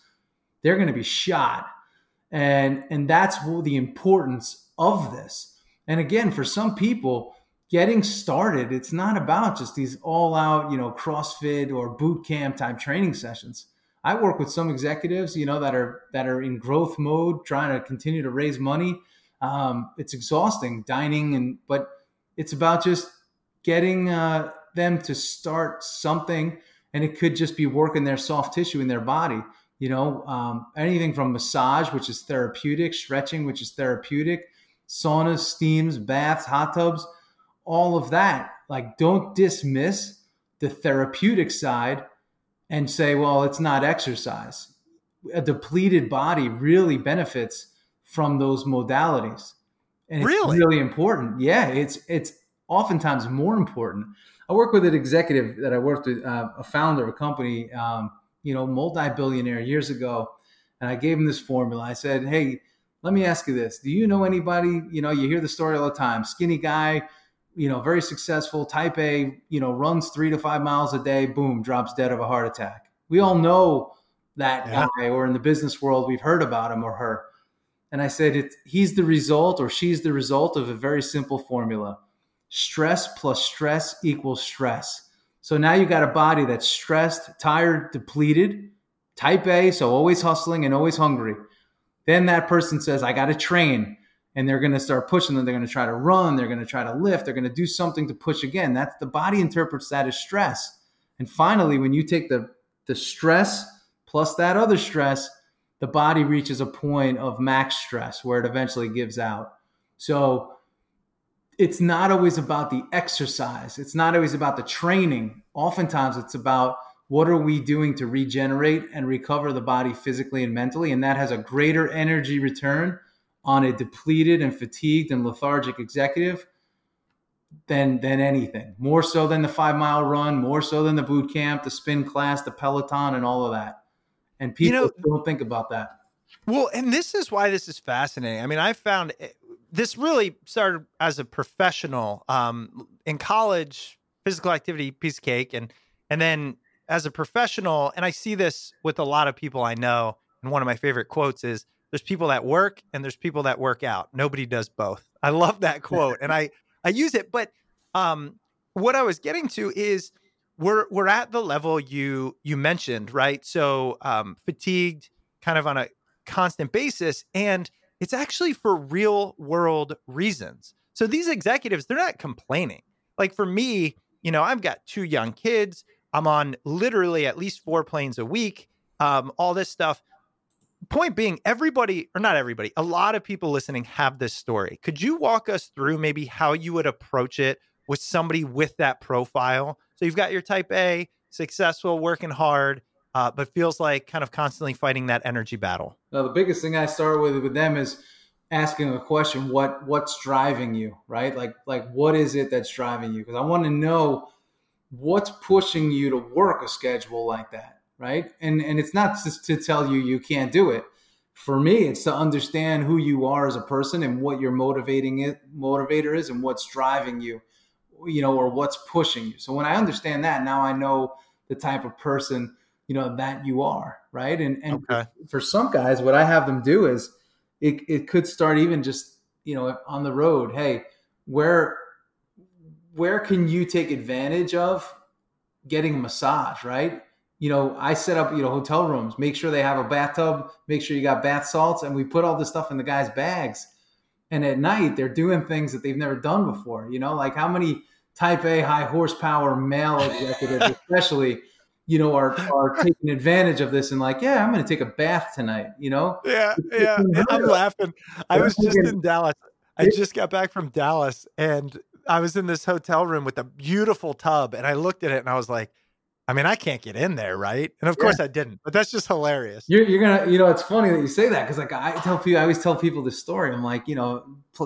they're going to be shot. And and that's the importance of this. And again, for some people, getting started, it's not about just these all out, you know, CrossFit or boot camp type training sessions. I work with some executives, you know, that are that are in growth mode, trying to continue to raise money. Um, it's exhausting dining and but it's about just getting uh, them to start something, and it could just be working their soft tissue in their body. You know, um, anything from massage, which is therapeutic, stretching, which is therapeutic, saunas, steams, baths, hot tubs, all of that. Like, don't dismiss the therapeutic side and say, well, it's not exercise. A depleted body really benefits from those modalities and it's really? really important. Yeah, it's it's oftentimes more important. I work with an executive that I worked with, uh, a founder of a company, um, you know, multi-billionaire years ago, and I gave him this formula. I said, "Hey, let me ask you this: Do you know anybody? You know, you hear the story all the time. Skinny guy, you know, very successful, Type A. You know, runs three to five miles a day. Boom, drops dead of a heart attack. We all know that yeah. guy, or in the business world, we've heard about him or her. And I said, he's the result, or she's the result of a very simple formula: stress plus stress equals stress. So now you got a body that's stressed, tired, depleted, Type A, so always hustling and always hungry then that person says, I got to train. And they're going to start pushing them. They're going to try to run. They're going to try to lift. They're going to do something to push again. That's the body interprets that as stress. And finally, when you take the, the stress plus that other stress, the body reaches a point of max stress where it eventually gives out. So it's not always about the exercise, it's not always about the training. Oftentimes, it's about what are we doing to regenerate and recover the body physically and mentally and that has a greater energy return on a depleted and fatigued and lethargic executive than than anything more so than the five mile run more so than the boot camp the spin class the peloton and all of that and people you know, don't think about that well and this is why this is fascinating i mean i found it, this really started as a professional um, in college physical activity piece of cake and and then as a professional, and I see this with a lot of people I know, and one of my favorite quotes is there's people that work and there's people that work out. Nobody does both. I love that quote and I I use it, but um what I was getting to is we're we're at the level you you mentioned, right? So um fatigued kind of on a constant basis and it's actually for real world reasons. So these executives, they're not complaining. Like for me, you know, I've got two young kids. I'm on literally at least four planes a week. Um, all this stuff. Point being, everybody, or not everybody, a lot of people listening have this story. Could you walk us through maybe how you would approach it with somebody with that profile? So you've got your type A, successful, working hard, uh, but feels like kind of constantly fighting that energy battle. Now, the biggest thing I start with with them is asking a question: what what's driving you, right? Like like what is it that's driving you? Because I want to know what's pushing you to work a schedule like that right and and it's not just to tell you you can't do it for me it's to understand who you are as a person and what your motivating it motivator is and what's driving you you know or what's pushing you so when i understand that now i know the type of person you know that you are right and and okay. for some guys what i have them do is it, it could start even just you know on the road hey where where can you take advantage of getting a massage, right? You know, I set up, you know, hotel rooms, make sure they have a bathtub, make sure you got bath salts, and we put all this stuff in the guys' bags. And at night, they're doing things that they've never done before. You know, like how many type A high horsepower male executives, especially, you know, are are taking advantage of this and like, yeah, I'm going to take a bath tonight. You know? Yeah, yeah. I'm laughing. I was just in Dallas. I just got back from Dallas, and I was in this hotel room with a beautiful tub and I looked at it and I was like, I mean, I can't get in there, right? And of yeah. course I didn't, but that's just hilarious. You're, you're, gonna, you know, it's funny that you say that because, like, I tell people, I always tell people this story. I'm like, you know,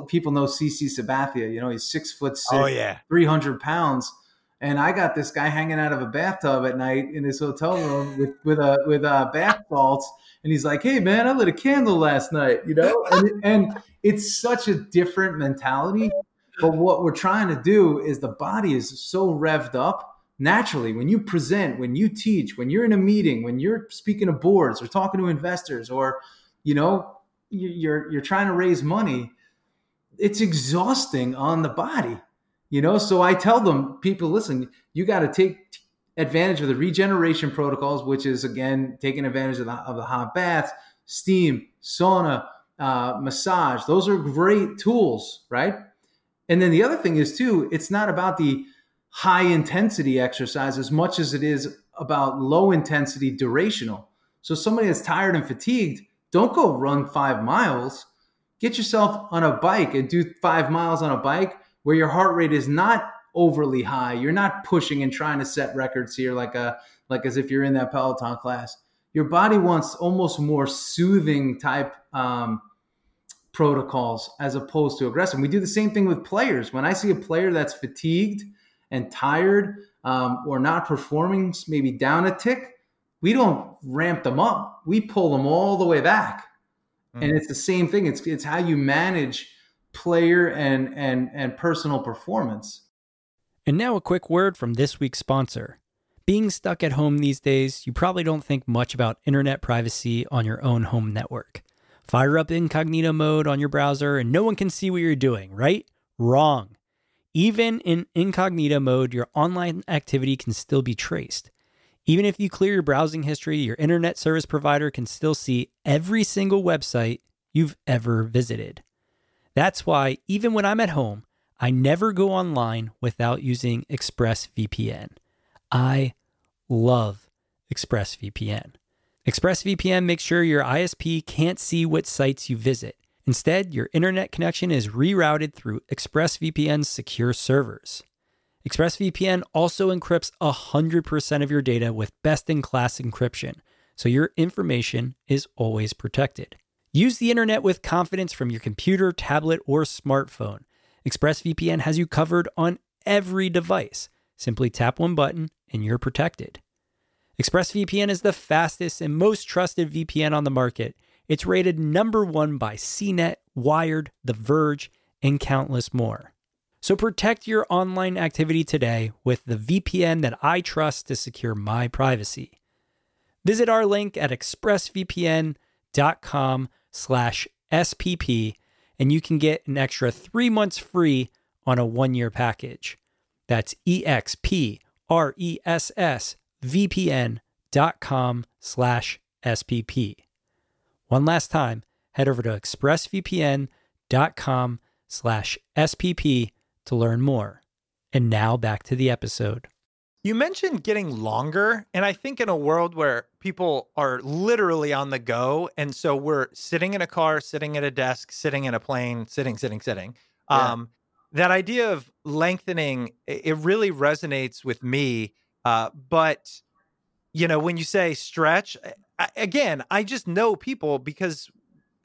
people know CC Sabathia. You know, he's six foot six, oh yeah, three hundred pounds, and I got this guy hanging out of a bathtub at night in his hotel room with with a with a bath salts, and he's like, "Hey, man, I lit a candle last night," you know, and, and it's such a different mentality but what we're trying to do is the body is so revved up naturally when you present, when you teach, when you're in a meeting, when you're speaking to boards or talking to investors or you know you're you're trying to raise money, it's exhausting on the body. You know, so I tell them people listen, you got to take advantage of the regeneration protocols, which is again taking advantage of the, of the hot bath, steam, sauna, uh, massage. Those are great tools, right? And then the other thing is too, it's not about the high intensity exercise as much as it is about low intensity durational. So somebody that's tired and fatigued, don't go run five miles. Get yourself on a bike and do five miles on a bike where your heart rate is not overly high. You're not pushing and trying to set records here like a like as if you're in that Peloton class. Your body wants almost more soothing type um, protocols as opposed to aggressive. We do the same thing with players. When I see a player that's fatigued and tired um, or not performing, maybe down a tick, we don't ramp them up. We pull them all the way back. Mm. And it's the same thing. It's it's how you manage player and and and personal performance. And now a quick word from this week's sponsor. Being stuck at home these days, you probably don't think much about internet privacy on your own home network. Fire up incognito mode on your browser and no one can see what you're doing, right? Wrong. Even in incognito mode, your online activity can still be traced. Even if you clear your browsing history, your internet service provider can still see every single website you've ever visited. That's why, even when I'm at home, I never go online without using ExpressVPN. I love ExpressVPN. ExpressVPN makes sure your ISP can't see what sites you visit. Instead, your internet connection is rerouted through ExpressVPN's secure servers. ExpressVPN also encrypts 100% of your data with best in class encryption, so your information is always protected. Use the internet with confidence from your computer, tablet, or smartphone. ExpressVPN has you covered on every device. Simply tap one button and you're protected. ExpressVPN is the fastest and most trusted VPN on the market. It's rated number one by CNET, Wired, The Verge, and countless more. So protect your online activity today with the VPN that I trust to secure my privacy. Visit our link at expressvpn.com slash SPP and you can get an extra three months free on a one year package. That's expressvpn.com slash SPP. One last time, head over to expressvpn.com slash SPP to learn more. And now back to the episode. You mentioned getting longer. And I think in a world where people are literally on the go, and so we're sitting in a car, sitting at a desk, sitting in a plane, sitting, sitting, sitting. Yeah. Um, that idea of lengthening, it really resonates with me. Uh, but, you know, when you say stretch, I, again, I just know people because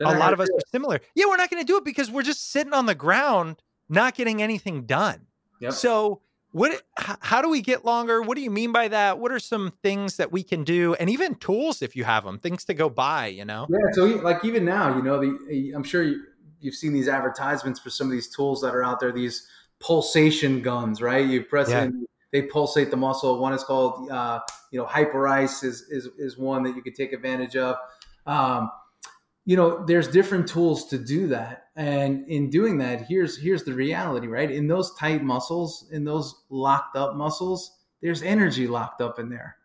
a lot of us are similar. Yeah, we're not going to do it because we're just sitting on the ground, not getting anything done. Yep. So, what how do we get longer what do you mean by that what are some things that we can do and even tools if you have them things to go buy? you know yeah so like even now you know the i'm sure you, you've seen these advertisements for some of these tools that are out there these pulsation guns right you press yeah. in they pulsate the muscle. One is called uh, you know Hyperice is, is is one that you could take advantage of. Um, you know there's different tools to do that. And in doing that here's here's the reality right? In those tight muscles in those locked up muscles there's energy locked up in there.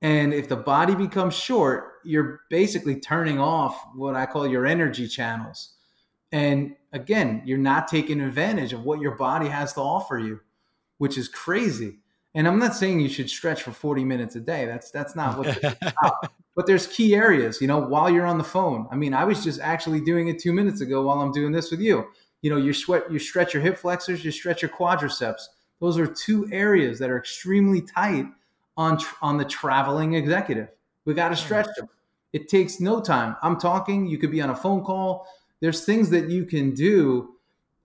And if the body becomes short you're basically turning off what i call your energy channels. And again you're not taking advantage of what your body has to offer you which is crazy and i'm not saying you should stretch for 40 minutes a day that's that's not what but there's key areas, you know, while you're on the phone. I mean, I was just actually doing it two minutes ago while I'm doing this with you. You know, you sweat, you stretch your hip flexors, you stretch your quadriceps. Those are two areas that are extremely tight on on the traveling executive. We got to hmm. stretch them. It takes no time. I'm talking. You could be on a phone call. There's things that you can do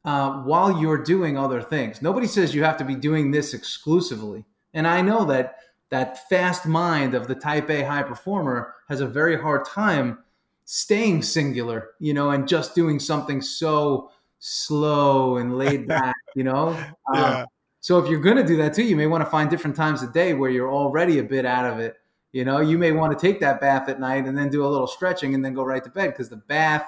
uh, while you're doing other things. Nobody says you have to be doing this exclusively. And I know that that fast mind of the type A high performer has a very hard time staying singular, you know, and just doing something so slow and laid back, you know? Yeah. Um, so if you're going to do that too, you may want to find different times a day where you're already a bit out of it. You know, you may want to take that bath at night and then do a little stretching and then go right to bed because the bath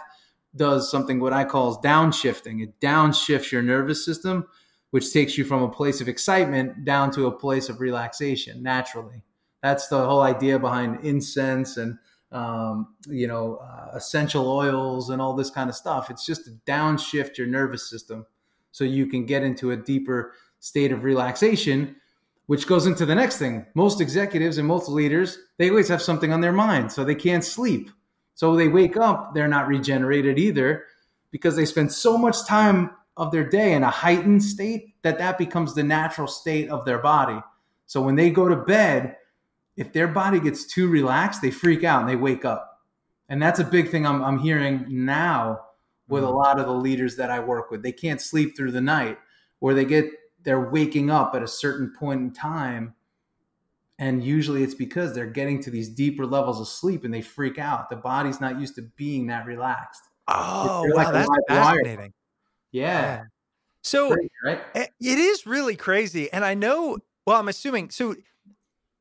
does something what I call downshifting. It downshifts your nervous system which takes you from a place of excitement down to a place of relaxation naturally. That's the whole idea behind incense and um, you know uh, essential oils and all this kind of stuff. It's just to downshift your nervous system so you can get into a deeper state of relaxation which goes into the next thing. Most executives and most leaders, they always have something on their mind, so they can't sleep. So they wake up, they're not regenerated either because they spend so much time of their day in a heightened state that that becomes the natural state of their body. So when they go to bed, if their body gets too relaxed, they freak out and they wake up. And that's a big thing I'm, I'm hearing now with a mm-hmm. lot of the leaders that I work with. They can't sleep through the night or they get they're waking up at a certain point in time And usually it's because they're getting to these deeper levels of sleep and they freak out. The body's not used to being that relaxed. Oh, wow, like that's fascinating. Yeah. yeah. So crazy, right? it is really crazy. And I know, well, I'm assuming, so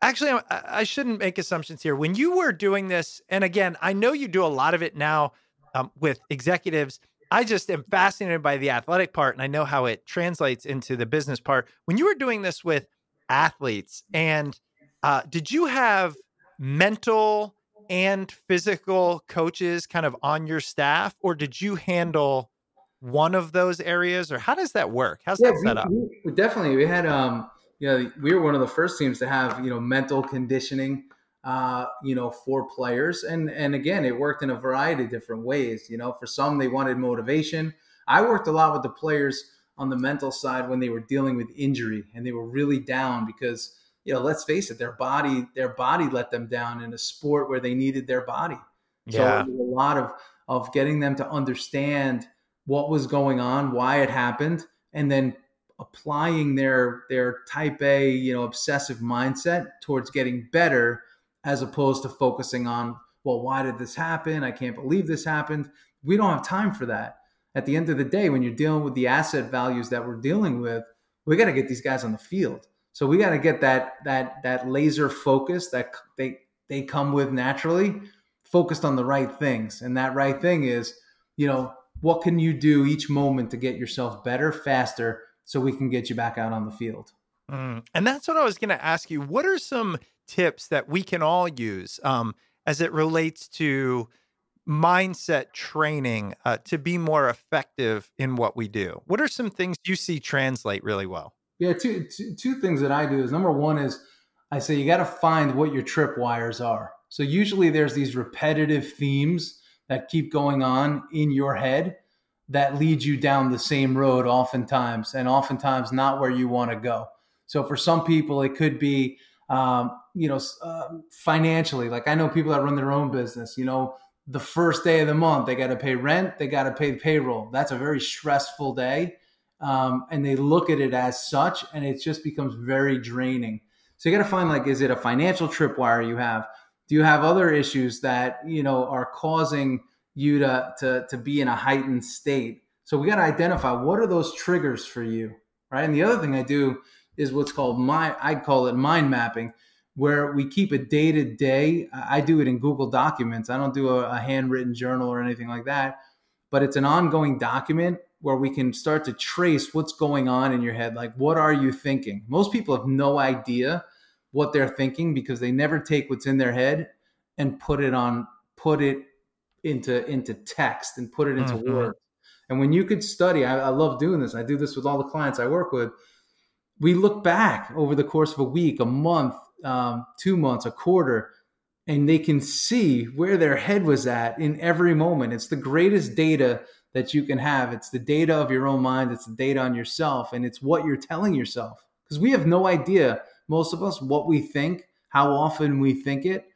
actually, I, I shouldn't make assumptions here. When you were doing this, and again, I know you do a lot of it now um, with executives. I just am fascinated by the athletic part and I know how it translates into the business part. When you were doing this with athletes, and uh, did you have mental and physical coaches kind of on your staff, or did you handle one of those areas, or how does that work? How's yeah, that set up? We, definitely, we had um, you know, we were one of the first teams to have you know mental conditioning, uh, you know, for players, and and again, it worked in a variety of different ways. You know, for some they wanted motivation. I worked a lot with the players on the mental side when they were dealing with injury and they were really down because you know, let's face it, their body, their body let them down in a sport where they needed their body. So yeah. a lot of of getting them to understand what was going on, why it happened, and then applying their their type A, you know, obsessive mindset towards getting better as opposed to focusing on, well, why did this happen? I can't believe this happened. We don't have time for that. At the end of the day, when you're dealing with the asset values that we're dealing with, we got to get these guys on the field. So we got to get that that that laser focus that they they come with naturally, focused on the right things. And that right thing is, you know, what can you do each moment to get yourself better, faster, so we can get you back out on the field. Mm. And that's what I was going to ask you. What are some tips that we can all use um, as it relates to mindset training uh, to be more effective in what we do? What are some things you see translate really well? Yeah, two, two, two things that I do is number one is I say you got to find what your trip wires are. So usually there's these repetitive themes that keep going on in your head that lead you down the same road oftentimes and oftentimes not where you want to go. So for some people it could be um, you know uh, financially like I know people that run their own business, you know, the first day of the month they got to pay rent, they got to pay payroll. That's a very stressful day um, and they look at it as such, and it just becomes very draining. So you got to find like, is it a financial tripwire you have? Do you have other issues that you know are causing you to to to be in a heightened state? So we got to identify what are those triggers for you, right? And the other thing I do is what's called my I call it mind mapping, where we keep a day to day. I do it in Google Documents. I don't do a, a handwritten journal or anything like that, but it's an ongoing document where we can start to trace what's going on in your head. Like, what are you thinking? Most people have no idea what they're thinking because they never take what's in their head and put it on, put it into into text and put it into mm-hmm. words. And when you could study, I, I love doing this. I do this with all the clients I work with. We look back over the course of a week, a month, um, two months, a quarter, and they can see where their head was at in every moment. It's the greatest data that you can have. It's the data of your own mind, it's the data on yourself, and it's what you're telling yourself. Because we have no idea, most of us, what we think, how often we think it,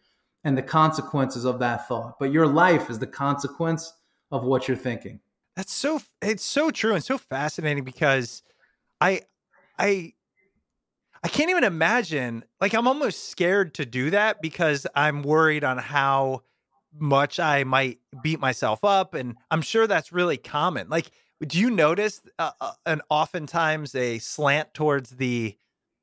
and the consequences of that thought. But your life is the consequence of what you're thinking. That's so it's so true and so fascinating because I I I can't even imagine like I'm almost scared to do that because I'm worried on how much I might beat myself up. And I'm sure that's really common. Like, do you notice uh, uh, an oftentimes a slant towards the,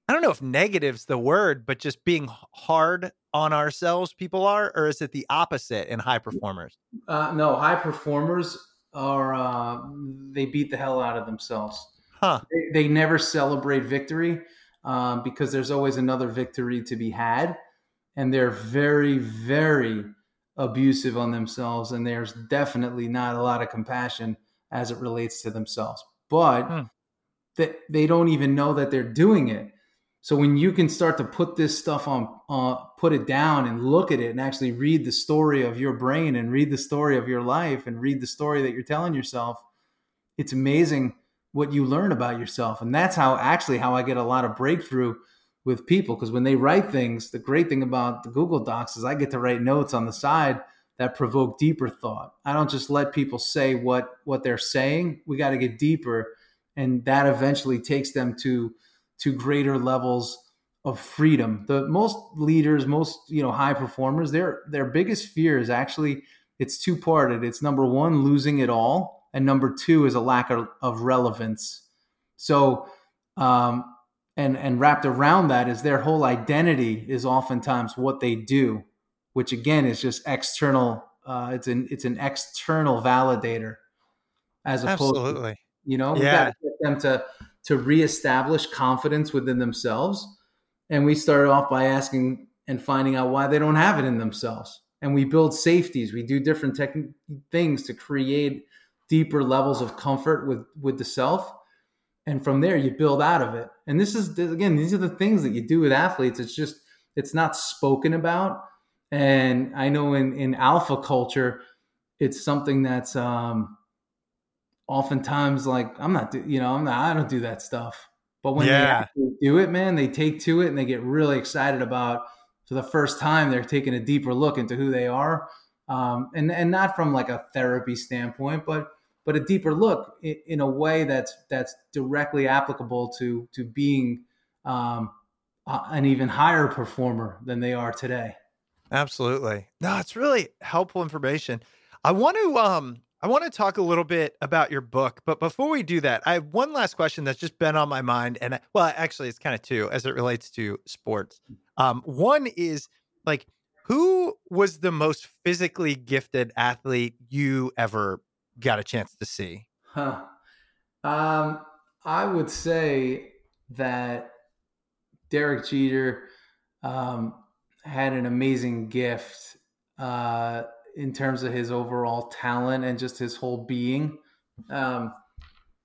I don't know if negative's the word, but just being hard on ourselves people are, or is it the opposite in high performers? Uh, no, high performers are, uh, they beat the hell out of themselves. Huh. They, they never celebrate victory um, because there's always another victory to be had. And they're very, very abusive on themselves and there's definitely not a lot of compassion as it relates to themselves. But hmm. that they don't even know that they're doing it. So when you can start to put this stuff on uh, put it down and look at it and actually read the story of your brain and read the story of your life and read the story that you're telling yourself it's amazing what you learn about yourself. And that's how actually how i get a lot of breakthrough with people because when they write things, the great thing about the Google Docs is I get to write notes on the side that provoke deeper thought. I don't just let people say what what they're saying. We got to get deeper, and that eventually takes them to to greater levels of freedom. The most leaders, most you know high performers, their their biggest fear is actually it's two parted. It's number one, losing it all, and number two is a lack of, of relevance. So, um, and and wrapped around that is their whole identity is oftentimes what they do, which again is just external. Uh, it's an it's an external validator, as opposed Absolutely. to you know yeah. get them to to reestablish confidence within themselves, and we started off by asking and finding out why they don't have it in themselves, and we build safeties. We do different tech things to create deeper levels of comfort with with the self and from there you build out of it. And this is again these are the things that you do with athletes. It's just it's not spoken about. And i know in in alpha culture it's something that's um oftentimes like i'm not you know i'm not i don't do that stuff. But when Yeah. they do it man they take to it and they get really excited about for the first time they're taking a deeper look into who they are. Um, and and not from like a therapy standpoint but but a deeper look in, in a way that's that's directly applicable to to being um, uh, an even higher performer than they are today. Absolutely. No, it's really helpful information. I want to um I want to talk a little bit about your book, but before we do that, I have one last question that's just been on my mind and I, well, actually it's kind of two as it relates to sports. Um one is like who was the most physically gifted athlete you ever got a chance to see? Huh. Um, I would say that Derek Jeter um, had an amazing gift uh, in terms of his overall talent and just his whole being. Um,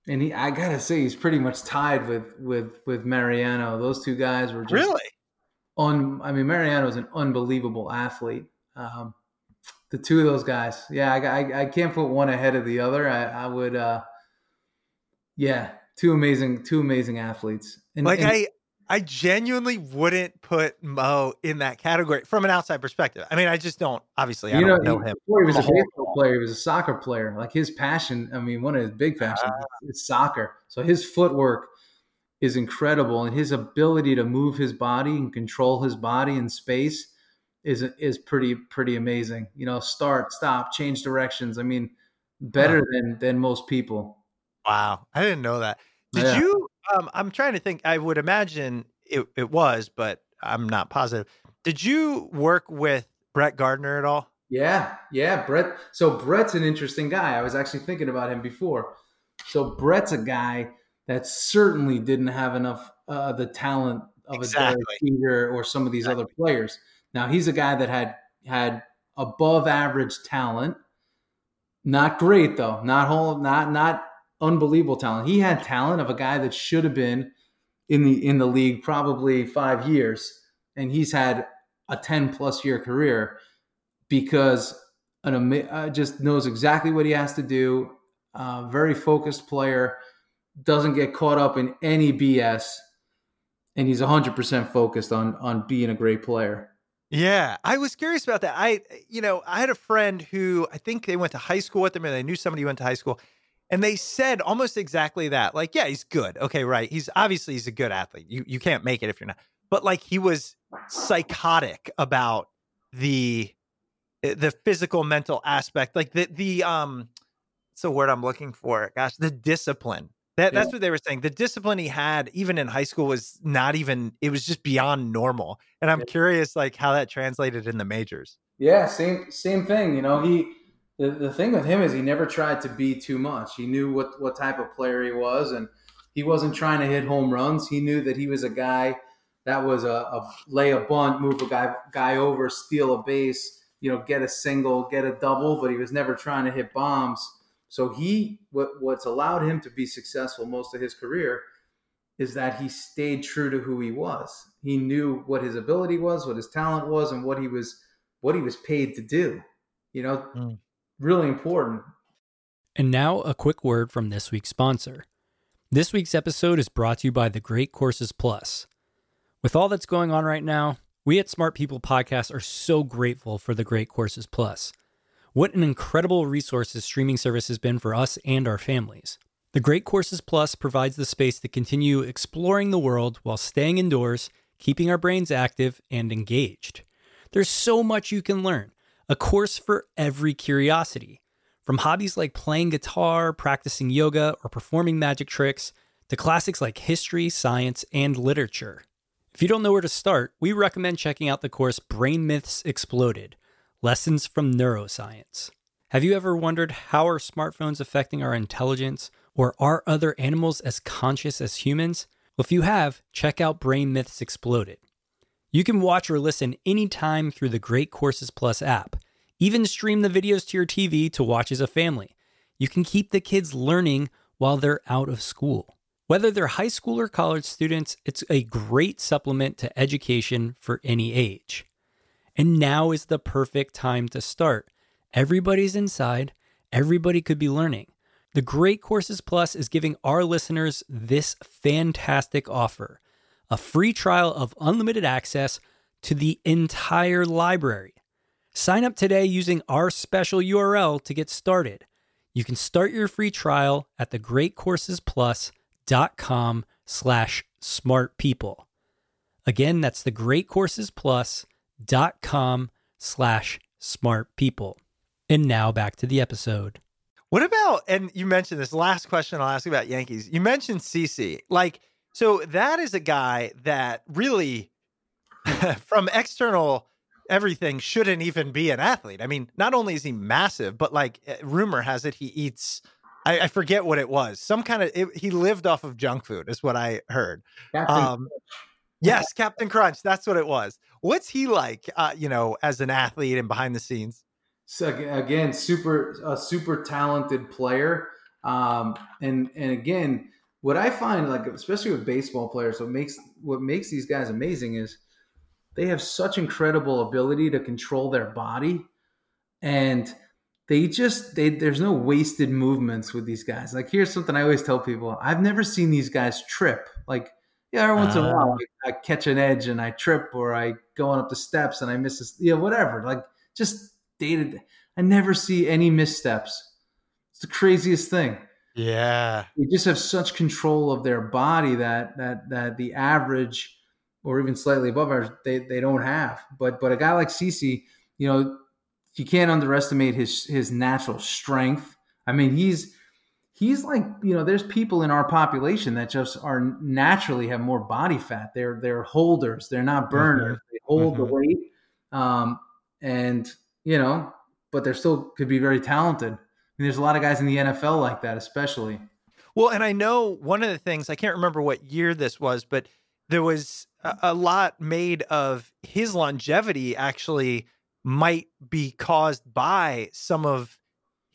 and he, I gotta say, he's pretty much tied with with with Mariano. Those two guys were just Really? un. I mean, Mariano is an unbelievable athlete. Um, the two of those guys, yeah, I, I, I can't put one ahead of the other. I, I would, uh, yeah, two amazing, two amazing athletes. And, Like and- I I genuinely wouldn't put Mo in that category from an outside perspective. I mean, I just don't obviously I you know, don't know he- him. He was a baseball player, he was a soccer player. Like his passion, I mean, one of his big passions Ah. is soccer. So his footwork is incredible, and his ability to move his body and control his body in space is is pretty pretty amazing. You know, start, stop, change directions. I mean, better than than most people. Wow, I didn't know that. Did Yeah. you? Um, I'm trying to think. I would imagine it, it was, but I'm not positive. Did you work with Brett Gardner at all? Yeah, yeah, Brett. So Brett's an interesting guy. I was actually thinking about him before. So Brett's a guy that certainly didn't have enough uh, the talent of a Derek Exactly. Or some of these other players. Now he's a guy that had had above average talent. Not great though. Not whole. Not not unbelievable talent. He had talent of a guy that should have been in the in the league probably five years, and he's had a ten plus year career because an uh, just knows exactly what he has to do. Uh, very focused player, doesn't get caught up in any BS, and he's 100% focused on on being a great player. Yeah, I was curious about that. I, you know, I had a friend who I think they went to high school with him, and they knew somebody who went to high school, and they said almost exactly that. Like, yeah, he's good. Okay, right. He's obviously he's a good athlete. You you can't make it if you're not. But like, he was psychotic about the eh, the physical mental aspect, like the the um, it's the word I'm looking for. Gosh, the discipline. That, that's Yeah. what they were saying. The discipline he had, even in high school, was not even. It was just beyond normal. And I'm Yeah. curious, like how that translated in the majors. Yeah, same same thing. You know, he the, the thing with him is he never tried to be too much. He knew what what type of player he was, and he wasn't trying to hit home runs. He knew that he was a guy that was a, a lay a bunt, move a guy guy over, steal a base, you know, get a single, get a double, but he was never trying to hit bombs. So he what what's allowed him to be successful most of his career is that he stayed true to who he was. He knew what his ability was, what his talent was, and what he was what he was paid to do. You know, Mm. really important. And now, a quick word from this week's sponsor. This week's episode is brought to you by the Great Courses Plus. With all that's going on right now, we at Smart People Podcast are so grateful for the Great Courses Plus. What an incredible resource this streaming service has been for us and our families. The Great Courses Plus provides the space to continue exploring the world while staying indoors, keeping our brains active and engaged. There's so much you can learn, a course for every curiosity. From hobbies like playing guitar, practicing yoga, or performing magic tricks, to classics like history, science, and literature. If you don't know where to start, we recommend checking out the course Brain Myths Exploded Lessons from Neuroscience. Have you ever wondered how are smartphones affecting our intelligence, or are other animals as conscious as humans? Well, if you have, check out Brain Myths Exploded. You can watch or listen anytime through the Great Courses Plus app. Even stream the videos to your TV to watch as a family. You can keep the kids learning while they're out of school. Whether they're high school or college students, it's a great supplement to education for any age. And now is the perfect time to start. Everybody's inside, everybody could be learning. The Great Courses Plus is giving our listeners this fantastic offer a free trial of unlimited access to the entire library. Sign up today using our special URL to get started. You can start your free trial at thegreatcoursesplus.com slash smart people. Again, that's thegreatcoursesplus.com slash smart people. And now back to the episode. What about, and you mentioned this last question I'll ask you about Yankees. You mentioned CC. Like, so that is a guy that really, from external everything, shouldn't even be an athlete. I mean, not only is he massive, but like eh, rumor has it, he eats. I, I forget what it was. Some kind of it, he lived off of junk food, is what I heard. Um, yes, Captain Crunch. That's what it was. What's he like? Uh, you know, as an athlete and behind the scenes. So again, super a super talented player, um, and and again, what I find like especially with baseball players, what makes what makes these guys amazing is they have such incredible ability to control their body, and they just they there's no wasted movements with these guys. Like here's something I always tell people: I've never seen these guys trip. Like yeah, every once uh, in a while ah. I, I catch an edge and I trip, or I go on up the steps and I miss you know whatever. Like just dated. I never see any missteps. It's the craziest thing. Yeah. They just have such control of their body that that that the average or even slightly above ours they, they don't have. But but a guy like CC, you know, you can't underestimate his his natural strength. I mean, he's he's like, you know, there's people in our population that just are naturally have more body fat. They're they're holders, they're not burners. Mm-hmm. They hold mm-hmm. the weight. Um, and you know, but they're still could be very talented. I mean, there's a lot of guys in the NFL like that, especially. Well, and I know one of the things I can't remember what year this was, but there was a, a lot made of his longevity actually might be caused by some of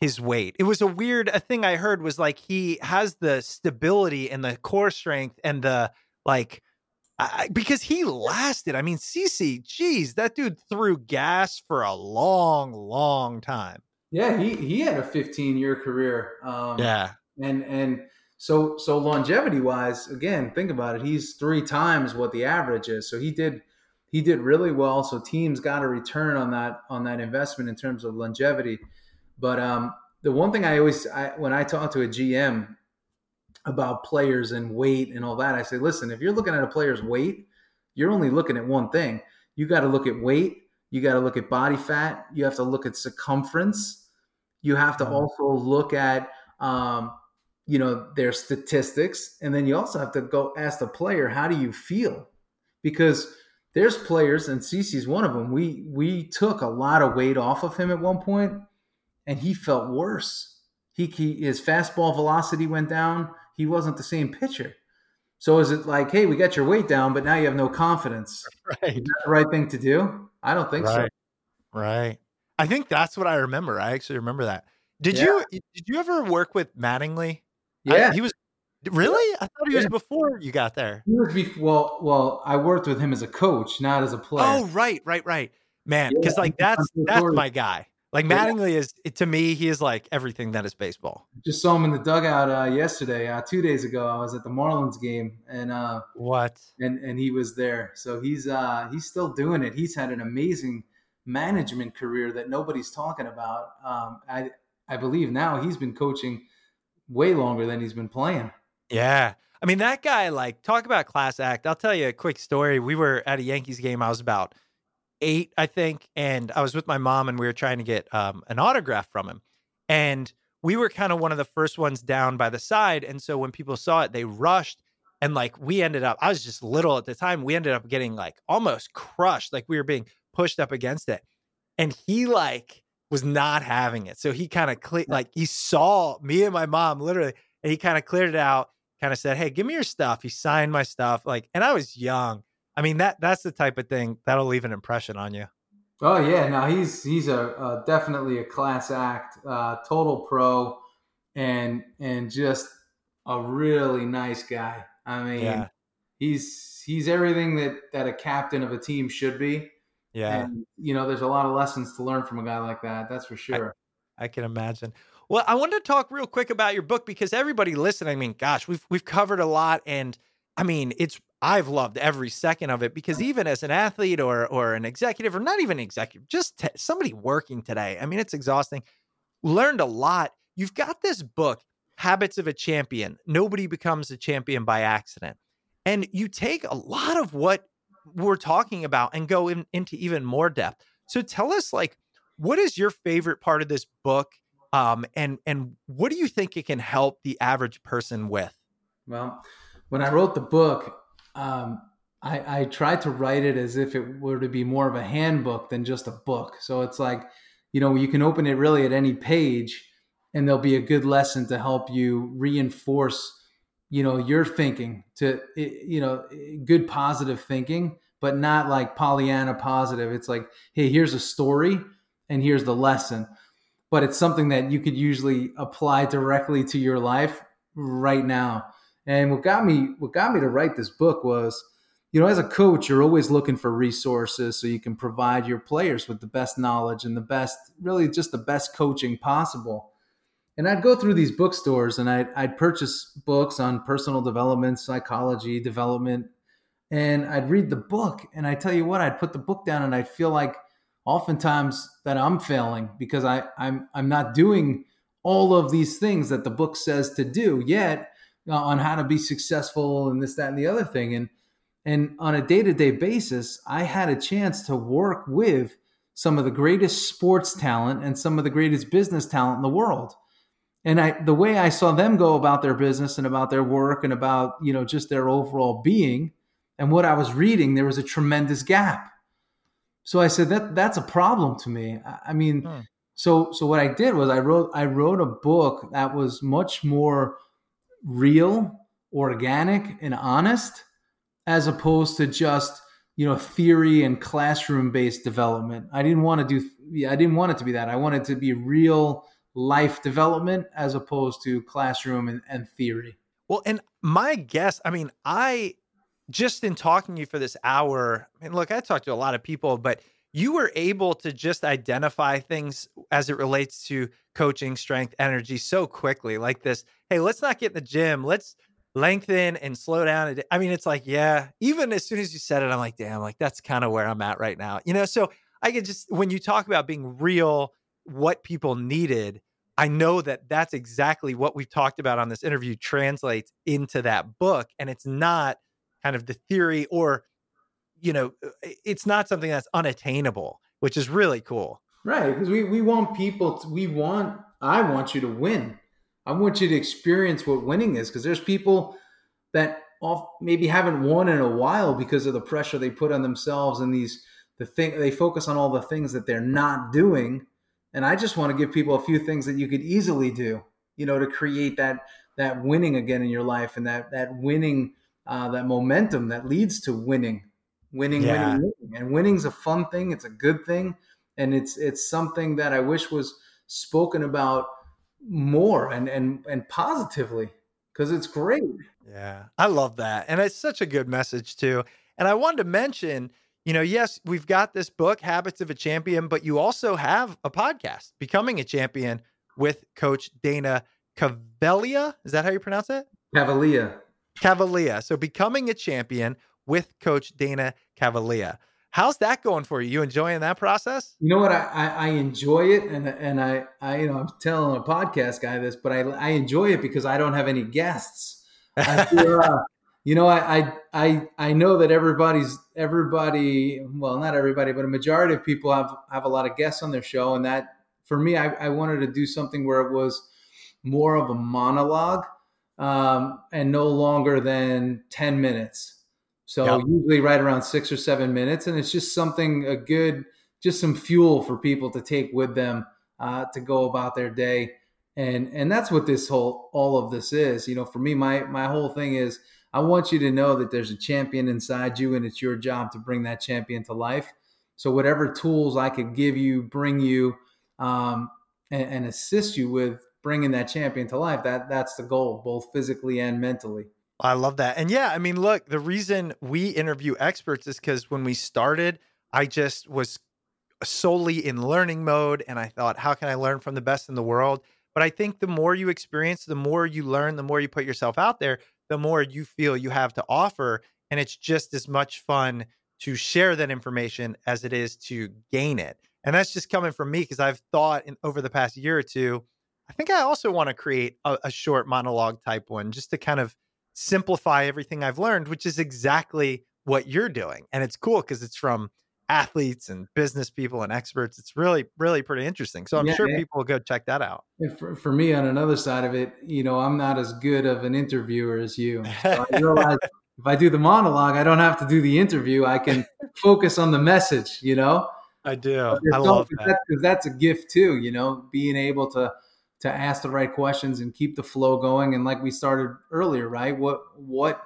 his weight. It was a weird a thing I heard was like he has the stability and the core strength and the like I, because he lasted. I mean, CC, geez, that dude threw gas for a long, long time. Yeah, he he had a 15 year career. Um, yeah, and and so so longevity wise, again, think about it. He's three times what the average is. So he did he did really well. So teams got a return on that on that investment in terms of longevity. But um, the one thing I always I, when I talk to a GM about players and weight and all that. I say, listen, if you're looking at a player's weight, you're only looking at one thing. You got to look at weight. You got to look at body fat. You have to look at circumference. You have to mm-hmm. also look at, um, you know, their statistics, and then you also have to go ask the player, how do you feel? Because there's players, and CC's one of them. We we took a lot of weight off of him at one point, and he felt worse. He, he his fastball velocity went down he wasn't the same pitcher. So is it like, hey, we got your weight down, but now you have no confidence? Right. Is that the right thing to do? I don't think right. so. Right. I think that's what I remember. I actually remember that. Did yeah. you did you ever work with Mattingly? Yeah, I, he was really. I thought he yeah. was before you got there. He was before. Well, well, I worked with him as a coach, not as a player. Oh, right, right, right, man. Because yeah, like that's that's my guy. Like Mattingly is to me, he is like everything that is baseball. Just saw him in the dugout uh, yesterday, uh, two days ago. I was at the Marlins game, and uh, what? And and he was there. So he's uh, he's still doing it. He's had an amazing management career that nobody's talking about. Um, I I believe now he's been coaching way longer than he's been playing. Yeah, I mean, that guy, like, talk about class act. I'll tell you a quick story. We were at a Yankees game. I was about eight, I think, and I was with my mom, and we were trying to get um, an autograph from him. And we were kind of one of the first ones down by the side. And so when people saw it, they rushed. And like we ended up, I was just little at the time. We ended up getting like almost crushed. Like we were being pushed up against it. And he like was not having it. So he kind of cle- like he saw me and my mom literally, and he kind of cleared it out, kind of said, Hey, give me your stuff. He signed my stuff. Like, and I was young. I mean, that that's the type of thing that'll leave an impression on you. Oh yeah, no, he's he's a, a definitely a class act, uh, total pro, and and just a really nice guy. I mean, yeah. he's he's everything that that a captain of a team should be. Yeah, and you know, there's a lot of lessons to learn from a guy like that. That's for sure. I, I can imagine. Well, I wanted to talk real quick about your book because everybody listening, I mean, gosh, we've we've covered a lot, and I mean, it's I've loved every second of it because even as an athlete or or an executive or not even executive, just t- somebody working today, I mean, it's exhausting. Learned a lot. You've got this book, Habits of a Champion. Nobody becomes a champion by accident. And you take a lot of what we're talking about and go in, into even more depth. So tell us like what is your favorite part of this book um, and and what do you think it can help the average person with? Well, when I wrote the book, um, I, I tried to write it as if it were to be more of a handbook than just a book. So it's like, you know, you can open it really at any page and there'll be a good lesson to help you reinforce, you know, your thinking to, you know, good positive thinking, but not like Pollyanna positive. It's like, hey, here's a story and here's the lesson. But it's something that you could usually apply directly to your life right now. And what got me what got me to write this book was, you know, as a coach, you're always looking for resources so you can provide your players with the best knowledge and the best, really just the best coaching possible. And I'd go through these bookstores and I'd, I'd purchase books on personal development, psychology, development, and I'd read the book. And I tell you what, I'd put the book down and I'd feel like oftentimes that I'm failing because I, I'm I'm not doing all of these things that the book says to do yet on how to be successful and this, that, and the other thing. And and on a day to day basis, I had a chance to work with some of the greatest sports talent and some of the greatest business talent in the world. And I, the way I saw them go about their business and about their work and about you know just their overall being, and what I was reading, there was a tremendous gap. So I said that that's a problem to me. I, I mean, hmm. so so what I did was I wrote I wrote a book that was much more real, organic, and honest, as opposed to just you know theory and classroom based development. I didn't want to do. I didn't want it to be that. I wanted to be real life development as opposed to classroom and, and theory. Well, and my guess, I mean, I just in talking to you for this hour, mean, look, I talked to a lot of people, but you were able to just identify things as it relates to coaching, strength, energy so quickly. Like this, hey, let's not get in the gym. Let's lengthen and slow down. I mean, it's like, yeah, even as soon as you said it, I'm like, damn, like that's kind of where I'm at right now. You know, so I could just, when you talk about being real, what people needed, I know that that's exactly what we've talked about on this interview translates into that book. And it's not kind of the theory or you know, uh, it's not something that's unattainable, which is really cool. Right. Because we, we want people, to, we want, I want you to win. I want you to experience what winning is because there's people that off, maybe haven't won in a while because of the pressure they put on themselves and these, the thing, they focus on all the things that they're not doing. And I just want to give people a few things that you could easily do, you know, to create that, that winning again in your life and that, that winning, uh, that momentum that leads to winning winning, yeah. winning, winning. And winning's a fun thing. It's a good thing. And it's it's something that I wish was spoken about more and and and positively because it's great. Yeah, I love that. And it's such a good message too. And I wanted to mention, you know, yes, we've got this book, Habits of a Champion, but you also have a podcast, Becoming a Champion with Coach Dana Cavalea. Is that how you pronounce it? Cavalea. Cavalea. So becoming a champion with Coach Dana Cavalea. How's that going for you? You enjoying that process? You know what? I, I, I, enjoy it, and and I, I you know I'm telling a podcast guy this, but I I enjoy it because I don't have any guests. I feel, uh, you know, I, I, I, I know that everybody's everybody. Well, not everybody, but a majority of people have have a lot of guests on their show, and that for me, I, I wanted to do something where it was more of a monologue um, and no longer than ten minutes. So yep. usually right around six or seven minutes, and it's just something a good, just some fuel for people to take with them uh, to go about their day. And and that's what this whole all of this is. You know for me my my whole thing is i want you to know that there's a champion inside you and it's your job to bring that champion to life. So whatever tools i could give you bring you um, and, and assist you with bringing that champion to life that that's the goal both physically and mentally I love that. And yeah, I mean, look, the reason we interview experts is because when we started, I just was solely in learning mode. And I thought, how can I learn from the best in the world? But I think the more you experience, the more you learn, the more you put yourself out there, the more you feel you have to offer. And it's just as much fun to share that information as it is to gain it. And that's just coming from me because I've thought in, over the past year or two, I think I also want to create a, a short monologue type one just to kind of simplify everything I've learned, which is exactly what you're doing. And it's cool because it's from athletes and business people and experts. It's really, really pretty interesting. So I'm yeah, sure yeah. people will go check that out. For, for, me, on another side of it, you know, I'm not as good of an interviewer as you. So I realize if I do the monologue, I don't have to do the interview. I can focus on the message, you know? I do. I love that. Because that's a gift too, you know, being able to to ask the right questions and keep the flow going. And like we started earlier, right? What what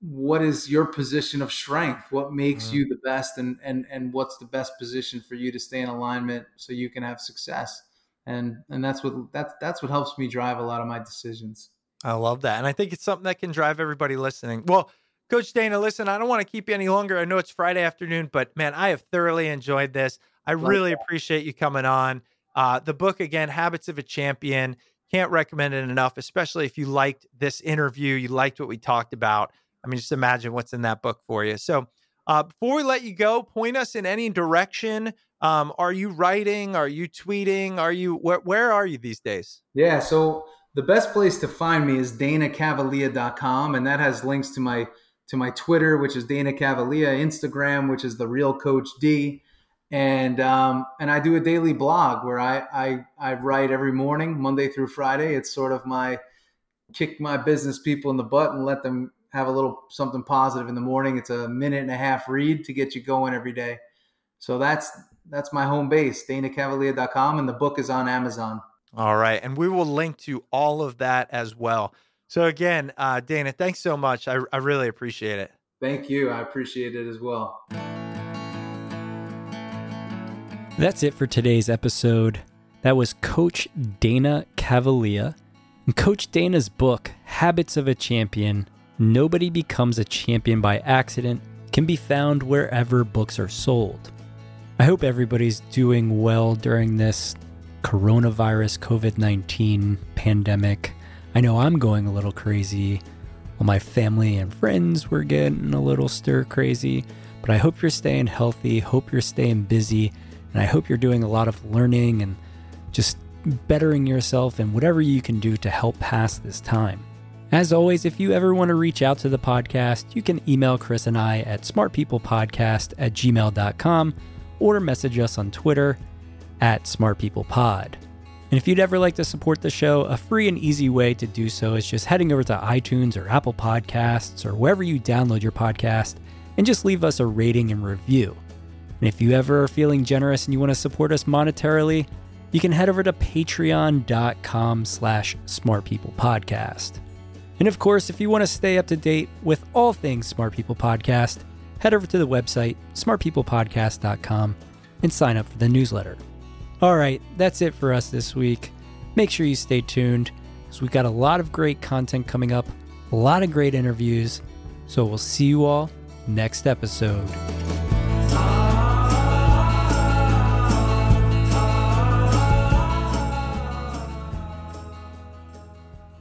what is your position of strength? What makes mm-hmm. you the best and and and what's the best position for you to stay in alignment so you can have success? And and that's what that's that's what helps me drive a lot of my decisions. I love that. And i think it's something that can drive everybody listening. Well coach dana listen i don't want to keep you any longer. I know it's friday afternoon but man i have thoroughly enjoyed this. I really appreciate you coming on uh, the book again habits of a champion can't recommend it enough especially if you liked this interview you liked what we talked about I mean, just imagine what's in that book for you. So, uh, before we let you go, point us in any direction. Um, are you writing? Are you tweeting? Are you where, where are you these days? Yeah, so the best place to find me is danacavalea.com, and that has links to my to my Twitter, which is Dana Cavalea, Instagram, which is the Real Coach D, and um, and I do a daily blog where I, I I write every morning, Monday through Friday. It's sort of my kick my business people in the butt and let them have a little something positive in the morning. It's a minute and a half read to get you going every day. So that's that's my home base, danacavalea.com, and the book is on Amazon. All right. And we will link to all of that as well. So again, uh, Dana, thanks so much. I, I really appreciate it. Thank you. I appreciate it as well. That's it for today's episode. That was Coach Dana Cavalea. And Coach Dana's book, Habits of a Champion, Nobody Becomes a Champion by Accident can be found wherever books are sold. I hope everybody's doing well during this coronavirus COVID 19 pandemic. I know I'm going a little crazy. Well, my family and friends were getting a little stir crazy, but I hope you're staying healthy, hope you're staying busy, and I hope you're doing a lot of learning and just bettering yourself and whatever you can do to help pass this time. As always, if you ever want to reach out to the podcast, you can email Chris and I at smartpeoplepodcast at gmail.com or message us on Twitter at smartpeoplepod. And if you'd ever like to support the show, a free and easy way to do so is just heading over to iTunes or Apple Podcasts or wherever you download your podcast and just leave us a rating and review. And if you ever are feeling generous and you want to support us monetarily, you can head over to patreon.com slash smartpeoplepodcast. And of course, if you want to stay up to date with all things Smart People Podcast, head over to the website, smartpeoplepodcast.com, and sign up for the newsletter. All right, that's it for us this week. Make sure you stay tuned because we've got a lot of great content coming up, a lot of great interviews. So we'll see you all next episode.